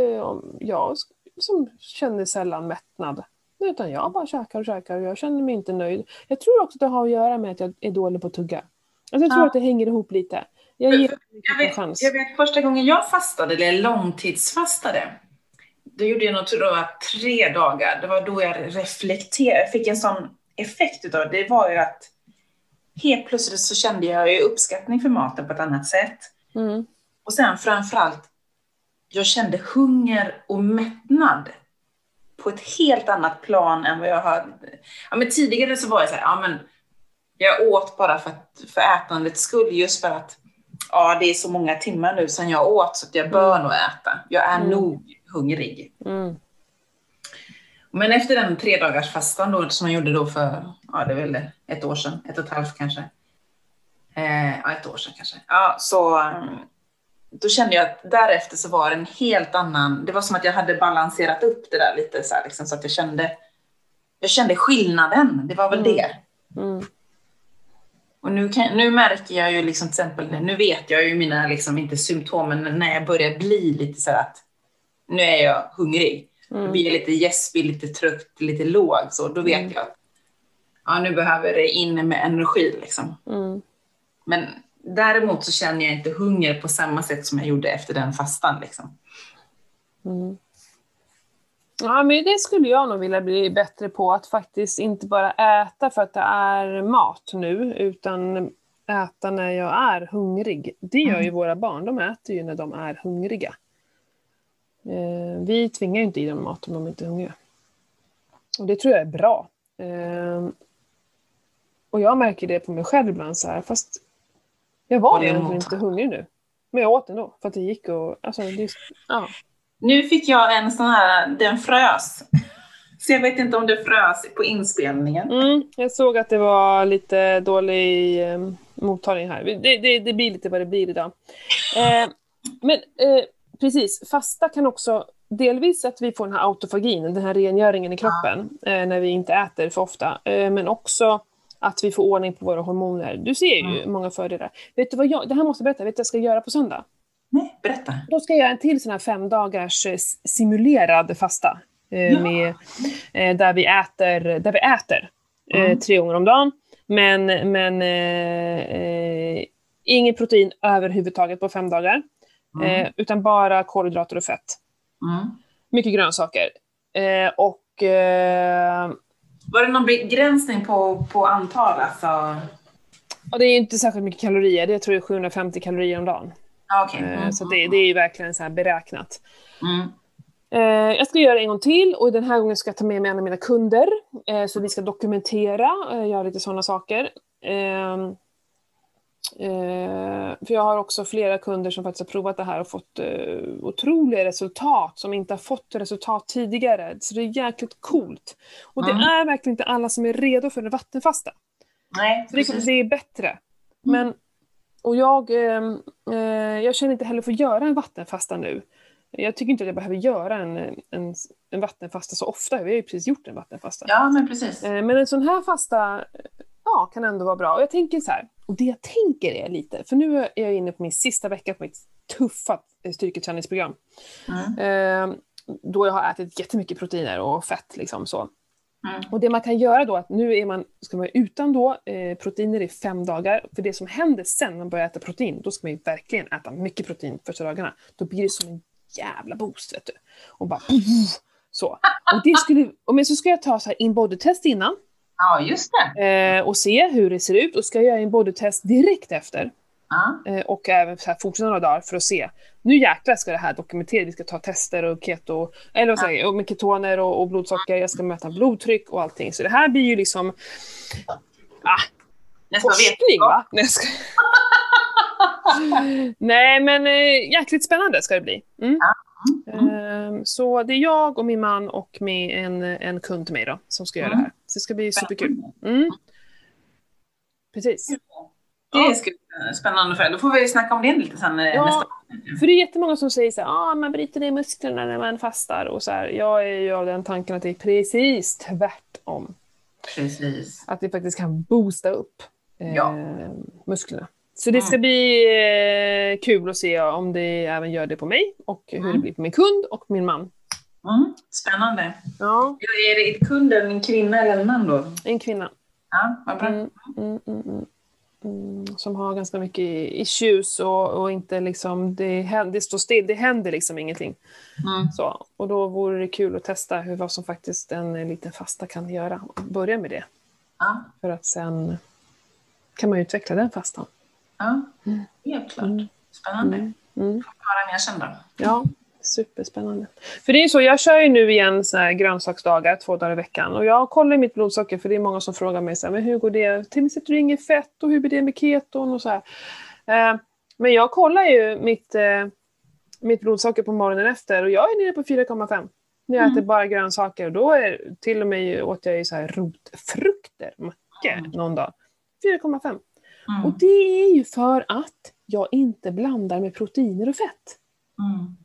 Speaker 2: jag som känner sällan mättnad. Utan jag bara käkar och käkar och jag känner mig inte nöjd. Jag tror också att det har att göra med att jag är dålig på att tugga. Alltså jag tror
Speaker 1: Ja.
Speaker 2: att det hänger ihop lite. Jag ger
Speaker 1: Jag vet,
Speaker 2: chans.
Speaker 1: jag vet första gången jag fastade, eller långtidsfastade, då gjorde jag nog tror jag, tre dagar. Det var då jag reflekterade, jag fick en sån effekt utav det. Det var ju att helt plötsligt så kände jag ju uppskattning för maten på ett annat sätt.
Speaker 2: Mm.
Speaker 1: Och sen framförallt, jag kände hunger och mättnad på ett helt annat plan än vad jag hade. Ja, men tidigare så var jag så här, ja men jag åt bara för, att, för ätandets skull, just för att ja, det är så många timmar nu sedan jag åt så att jag bör nog äta. Jag är
Speaker 2: Mm.
Speaker 1: nog hungrig.
Speaker 2: Mm.
Speaker 1: Men efter den tre dagars fastan då, som jag gjorde då för, ja det är väl ett år sedan, ett och ett halvt kanske. Eh, ja, ett år sedan kanske. Ja, så mm, då kände jag att därefter så var det en helt annan, det var som att jag hade balanserat upp det där lite så här, liksom, så att jag kände, jag kände skillnaden, det var väl
Speaker 2: Mm.
Speaker 1: det.
Speaker 2: Mm.
Speaker 1: Och nu, kan, nu märker jag ju liksom till exempel, nu vet jag ju mina, liksom inte symptom, men när jag börjar bli lite så här att nu är jag hungrig. Då
Speaker 2: Mm.
Speaker 1: blir jag lite gäspig, lite trött, lite låg. Så då vet
Speaker 2: Mm.
Speaker 1: jag att ja, nu behöver det in med energi. Liksom.
Speaker 2: Mm.
Speaker 1: Men däremot så känner jag inte hunger på samma sätt som jag gjorde efter den fastan. Liksom.
Speaker 2: Mm. Ja, men det skulle jag nog vilja bli bättre på, att faktiskt inte bara äta för att det är mat nu, utan äta när jag är hungrig. Det gör ju
Speaker 1: Mm.
Speaker 2: våra barn, de äter ju när de är hungriga. Eh, vi tvingar ju inte i dem mat om de inte är hungriga. Och det tror jag är bra. Eh, och jag märker det på mig själv ibland så här, fast jag var egentligen inte hungrig nu. Men jag åt ändå, för att det gick och... Alltså, det, ja.
Speaker 1: Nu fick jag en sån här, den frös. Så jag vet inte om det frös på inspelningen.
Speaker 2: Mm, jag såg att det var lite dålig eh, mottagning här. Det, det, det blir lite vad det blir idag. Eh, men eh, precis, fasta kan också delvis att vi får den här autofagin, den här rengöringen i kroppen, eh, när vi inte äter för ofta. Eh, men också att vi får ordning på våra hormoner. Du ser ju
Speaker 1: Mm.
Speaker 2: många fördelar. Vet du vad jag, det här måste jag berätta, vet du vad jag ska göra på söndag?
Speaker 1: Nej, berätta.
Speaker 2: Då ska jag göra en till sån här fem dagars eh, simulerad fasta. Eh,
Speaker 1: Ja.
Speaker 2: med, eh, där vi äter, där vi äter
Speaker 1: Mm.
Speaker 2: tre gånger om dagen. Men, men eh, eh, inget protein överhuvudtaget på fem dagar.
Speaker 1: Mm.
Speaker 2: Eh, utan bara kolhydrater och fett.
Speaker 1: Mm.
Speaker 2: Mycket grönsaker. Och
Speaker 1: Var det någon begränsning på, på antal? Alltså?
Speaker 2: och det är inte särskilt mycket kalorier, det tror jag är 750 kalorier om dagen.
Speaker 1: Ja, okej.
Speaker 2: Eh,
Speaker 1: Mm.
Speaker 2: Så det, det är ju verkligen så här beräknat.
Speaker 1: Mm.
Speaker 2: Eh, jag ska göra det en gång till och den här gången ska jag ta med mig en av mina kunder. Eh, så vi ska dokumentera, eh, göra lite sådana saker. Eh, för jag har också flera kunder som faktiskt har provat det här och fått eh, otroliga resultat som inte har fått resultat tidigare. Så det är jäkligt coolt. Och det
Speaker 1: Mm.
Speaker 2: är verkligen inte alla som är redo för en vattenfasta.
Speaker 1: Nej,
Speaker 2: Så det, det är bättre. Men, och jag, eh, eh, jag känner inte heller för att göra en vattenfasta nu. Jag tycker inte att jag behöver göra en, en, en vattenfasta så ofta. Vi har ju precis gjort en vattenfasta.
Speaker 1: Ja, men precis.
Speaker 2: Eh, Men en sån här fasta ja, kan ändå vara bra. Och jag tänker så här, och det jag tänker är lite, för nu är jag inne på min sista vecka på mitt tuffa eh, styrketräningsprogram.
Speaker 1: Mm.
Speaker 2: Eh, då jag har ätit jättemycket proteiner och fett. Liksom, så.
Speaker 1: Mm.
Speaker 2: Och det man kan göra då, att nu är man, ska man vara utan då, eh, proteiner i fem dagar. För det som händer sen när man börjar äta protein, då ska man ju verkligen äta mycket protein första dagarna. Då blir det som en jävla boost, vet du. Och bara så. Och det skulle, och men så ska jag ta så här in body test innan.
Speaker 1: Ja, just det.
Speaker 2: eh, och se hur det ser ut och ska göra en bodytest direkt efter.
Speaker 1: Ja.
Speaker 2: Eh, och även så här fortsätta några dagar för att se. Nu jäklar ska det här dokumenteras. Vi ska ta tester och keto, eller vad säger jag, och med ketoner och, och blodsocker. Jag ska mäta blodtryck och allting. Så det här blir ju liksom ah,
Speaker 1: Nästa
Speaker 2: forskning va? Nej, ska... Nej men eh, jäkligt spännande ska det bli. Mm. Eh, så det är jag och min man och med en, en kund till mig då som ska göra det här. Det ska bli superkul. Mm. Precis.
Speaker 1: Det ska bli spännande för. Då får vi snacka om det lite sen eh,
Speaker 2: Ja.
Speaker 1: nästa gång.
Speaker 2: För det är jättemånga som säger så här, ah, man bryter ner musklerna när man fastar och så här. Jag är ju av den tanken att det är precis tvärtom.
Speaker 1: Precis.
Speaker 2: Att det faktiskt kan boosta upp eh,
Speaker 1: Ja.
Speaker 2: musklerna. Så det ska bli eh, kul att se om det även gör det på mig och hur det
Speaker 1: Mm.
Speaker 2: blir på min kund och min man.
Speaker 1: Mm. Spännande.
Speaker 2: Ja,
Speaker 1: Är det kunden en kvinna eller en man då?
Speaker 2: en kvinna.
Speaker 1: Ja, vad bra.
Speaker 2: Mm, mm, mm, mm. Mm, som har ganska mycket issues och, och inte liksom, det, händer, det står still, det händer liksom ingenting.
Speaker 1: Mm.
Speaker 2: Så, och då vore det kul att testa hur, vad som faktiskt en liten fasta kan göra. Börja med det.
Speaker 1: Ja,
Speaker 2: För att sen kan man utveckla den fastan.
Speaker 1: ja. helt klart.
Speaker 2: Mm.
Speaker 1: Spännande.
Speaker 2: Mm.
Speaker 1: Höra mer sen då.
Speaker 2: Ja, superspännande. För det är så, jag kör ju nu igen så här grönsaksdagar två dagar i veckan. Och jag kollar mitt blodsocker för det är många som frågar mig så här, men hur går det? Tillsätter du inget fett och hur blir det med keton och så här. Eh, men jag kollar ju mitt, eh, mitt blodsocker på morgonen efter och jag är nere på 4,5. När jag
Speaker 1: Mm.
Speaker 2: äter bara grönsaker och då är till och med åt jag ju så här rotfrukter, macka,
Speaker 1: Mm.
Speaker 2: någon dag. 4,5.
Speaker 1: Mm.
Speaker 2: Och det är ju för att jag inte blandar med proteiner och fett.
Speaker 1: Mm.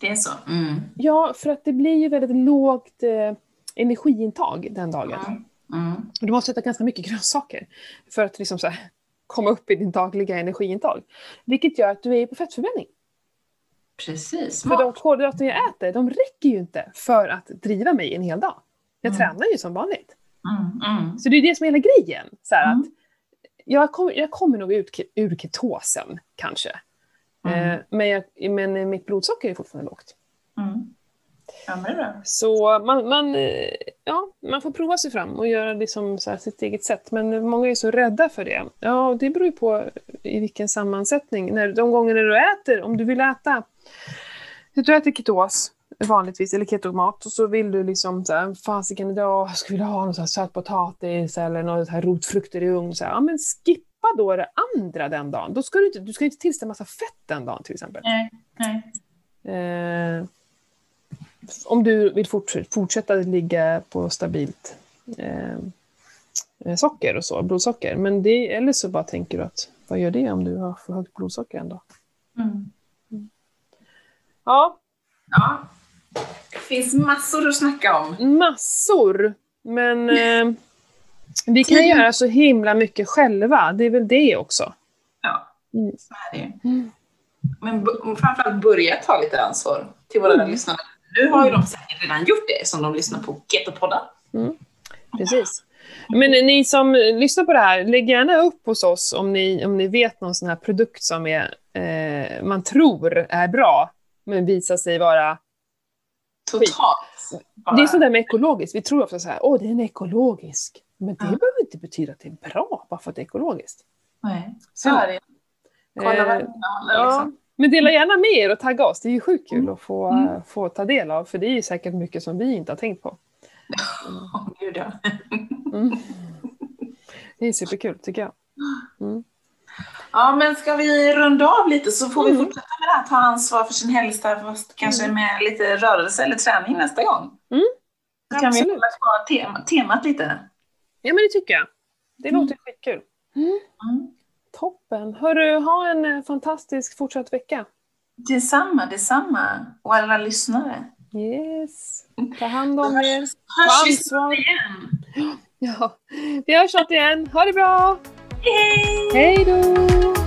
Speaker 1: Det är så. Mm.
Speaker 2: Ja, för att det blir ju väldigt lågt eh, energiintag den dagen.
Speaker 1: Mm. Mm.
Speaker 2: Och du måste äta ganska mycket grönsaker för att liksom så här, komma upp i din dagliga energiintag. Vilket gör att du är på fettförbränning.
Speaker 1: Precis.
Speaker 2: För de kolhydrater jag äter, de räcker ju inte för att driva mig en hel dag. Jag
Speaker 1: Mm.
Speaker 2: tränar ju som vanligt.
Speaker 1: Mm. Mm.
Speaker 2: Så det är det som är hela grejen. Så här,
Speaker 1: Mm.
Speaker 2: att jag, kommer, jag kommer nog ut ur ketosen, kanske.
Speaker 1: Mm.
Speaker 2: Eh, men, jag, men mitt blodsocker är fortfarande lågt.
Speaker 1: Mm. Ja, men det är bra.
Speaker 2: Så man, man, eh, ja, man får prova sig fram och göra det som så sitt eget sätt. Men många är så rädda för det. Ja, det beror ju på i vilken sammansättning. När, de gånger när du äter, om du vill äta, du äter ketos vanligtvis, eller ketomat, och så vill du liksom så fasiken idag, skulle vilja ha någon så här söt potatis eller något så här rotfrukter i ugn. Så här, ja, men skippa då det andra den dagen. Då ska du inte, du ska inte tillsätta massa fett den dagen till exempel.
Speaker 1: Nej. Nej.
Speaker 2: Eh, om du vill forts- fortsätta ligga på stabilt eh, eh, socker och så, blodsocker. Men det, eller så bara tänker du att vad gör det om du har för högt blodsocker en dag?
Speaker 1: Mm.
Speaker 2: Ja,
Speaker 1: Ja. Det finns massor att snacka om.
Speaker 2: massor. Men eh, vi kan
Speaker 1: Tiden-
Speaker 2: göra så himla mycket själva. Det är väl det också.
Speaker 1: Ja,
Speaker 2: Mm.
Speaker 1: så är det.
Speaker 2: Mm.
Speaker 1: Men framförallt börja ta lite ansvar till våra
Speaker 2: Mm.
Speaker 1: lyssnare. Nu har ju de säkert redan gjort det som de lyssnar på Keto-podden.
Speaker 2: Precis. Men ni som lyssnar på det här, lägg gärna upp hos oss om ni, om ni vet någon sån här produkt som är, eh, man tror är bra, men visar sig vara...
Speaker 1: Totalt. Bara-
Speaker 2: Det är sånt där med ekologiskt. Vi tror ofta så här, åh, den är ekologisk. Men det
Speaker 1: Ja.
Speaker 2: behöver inte betyda att det är bra bara för att det är ekologiskt.
Speaker 1: Nej, så är det. Kolla
Speaker 2: Eh,
Speaker 1: vad det innehåller
Speaker 2: Ja,
Speaker 1: liksom.
Speaker 2: men dela gärna med er och tagga oss. Det är ju sjukt kul att få,
Speaker 1: Mm.
Speaker 2: få ta del av, för det är säkert mycket som vi inte har tänkt på.
Speaker 1: Åh, gud ja.
Speaker 2: Mm. Det är superkul, tycker jag.
Speaker 1: Ja, men ska vi runda av lite så får vi
Speaker 2: Mm.
Speaker 1: fortsätta med det här, ta ansvar för sin hälsa, fast kanske med lite rörelse eller träning nästa gång.
Speaker 2: Mm.
Speaker 1: Så kan vi
Speaker 2: Absolut.
Speaker 1: hålla kvar tema, temat lite.
Speaker 2: Ja, men det tycker jag. Det
Speaker 1: Mm.
Speaker 2: låter skitkul.
Speaker 1: Mm.
Speaker 2: Toppen. Hörru, ha en eh, fantastisk fortsatt vecka.
Speaker 1: Detsamma, detsamma. Och alla lyssnare.
Speaker 2: Yes. Ta hand om er.
Speaker 1: Hörs vi snart igen.
Speaker 2: Ja. Vi hörs snart igen. Ha det bra.
Speaker 1: Hej!
Speaker 2: Hej då!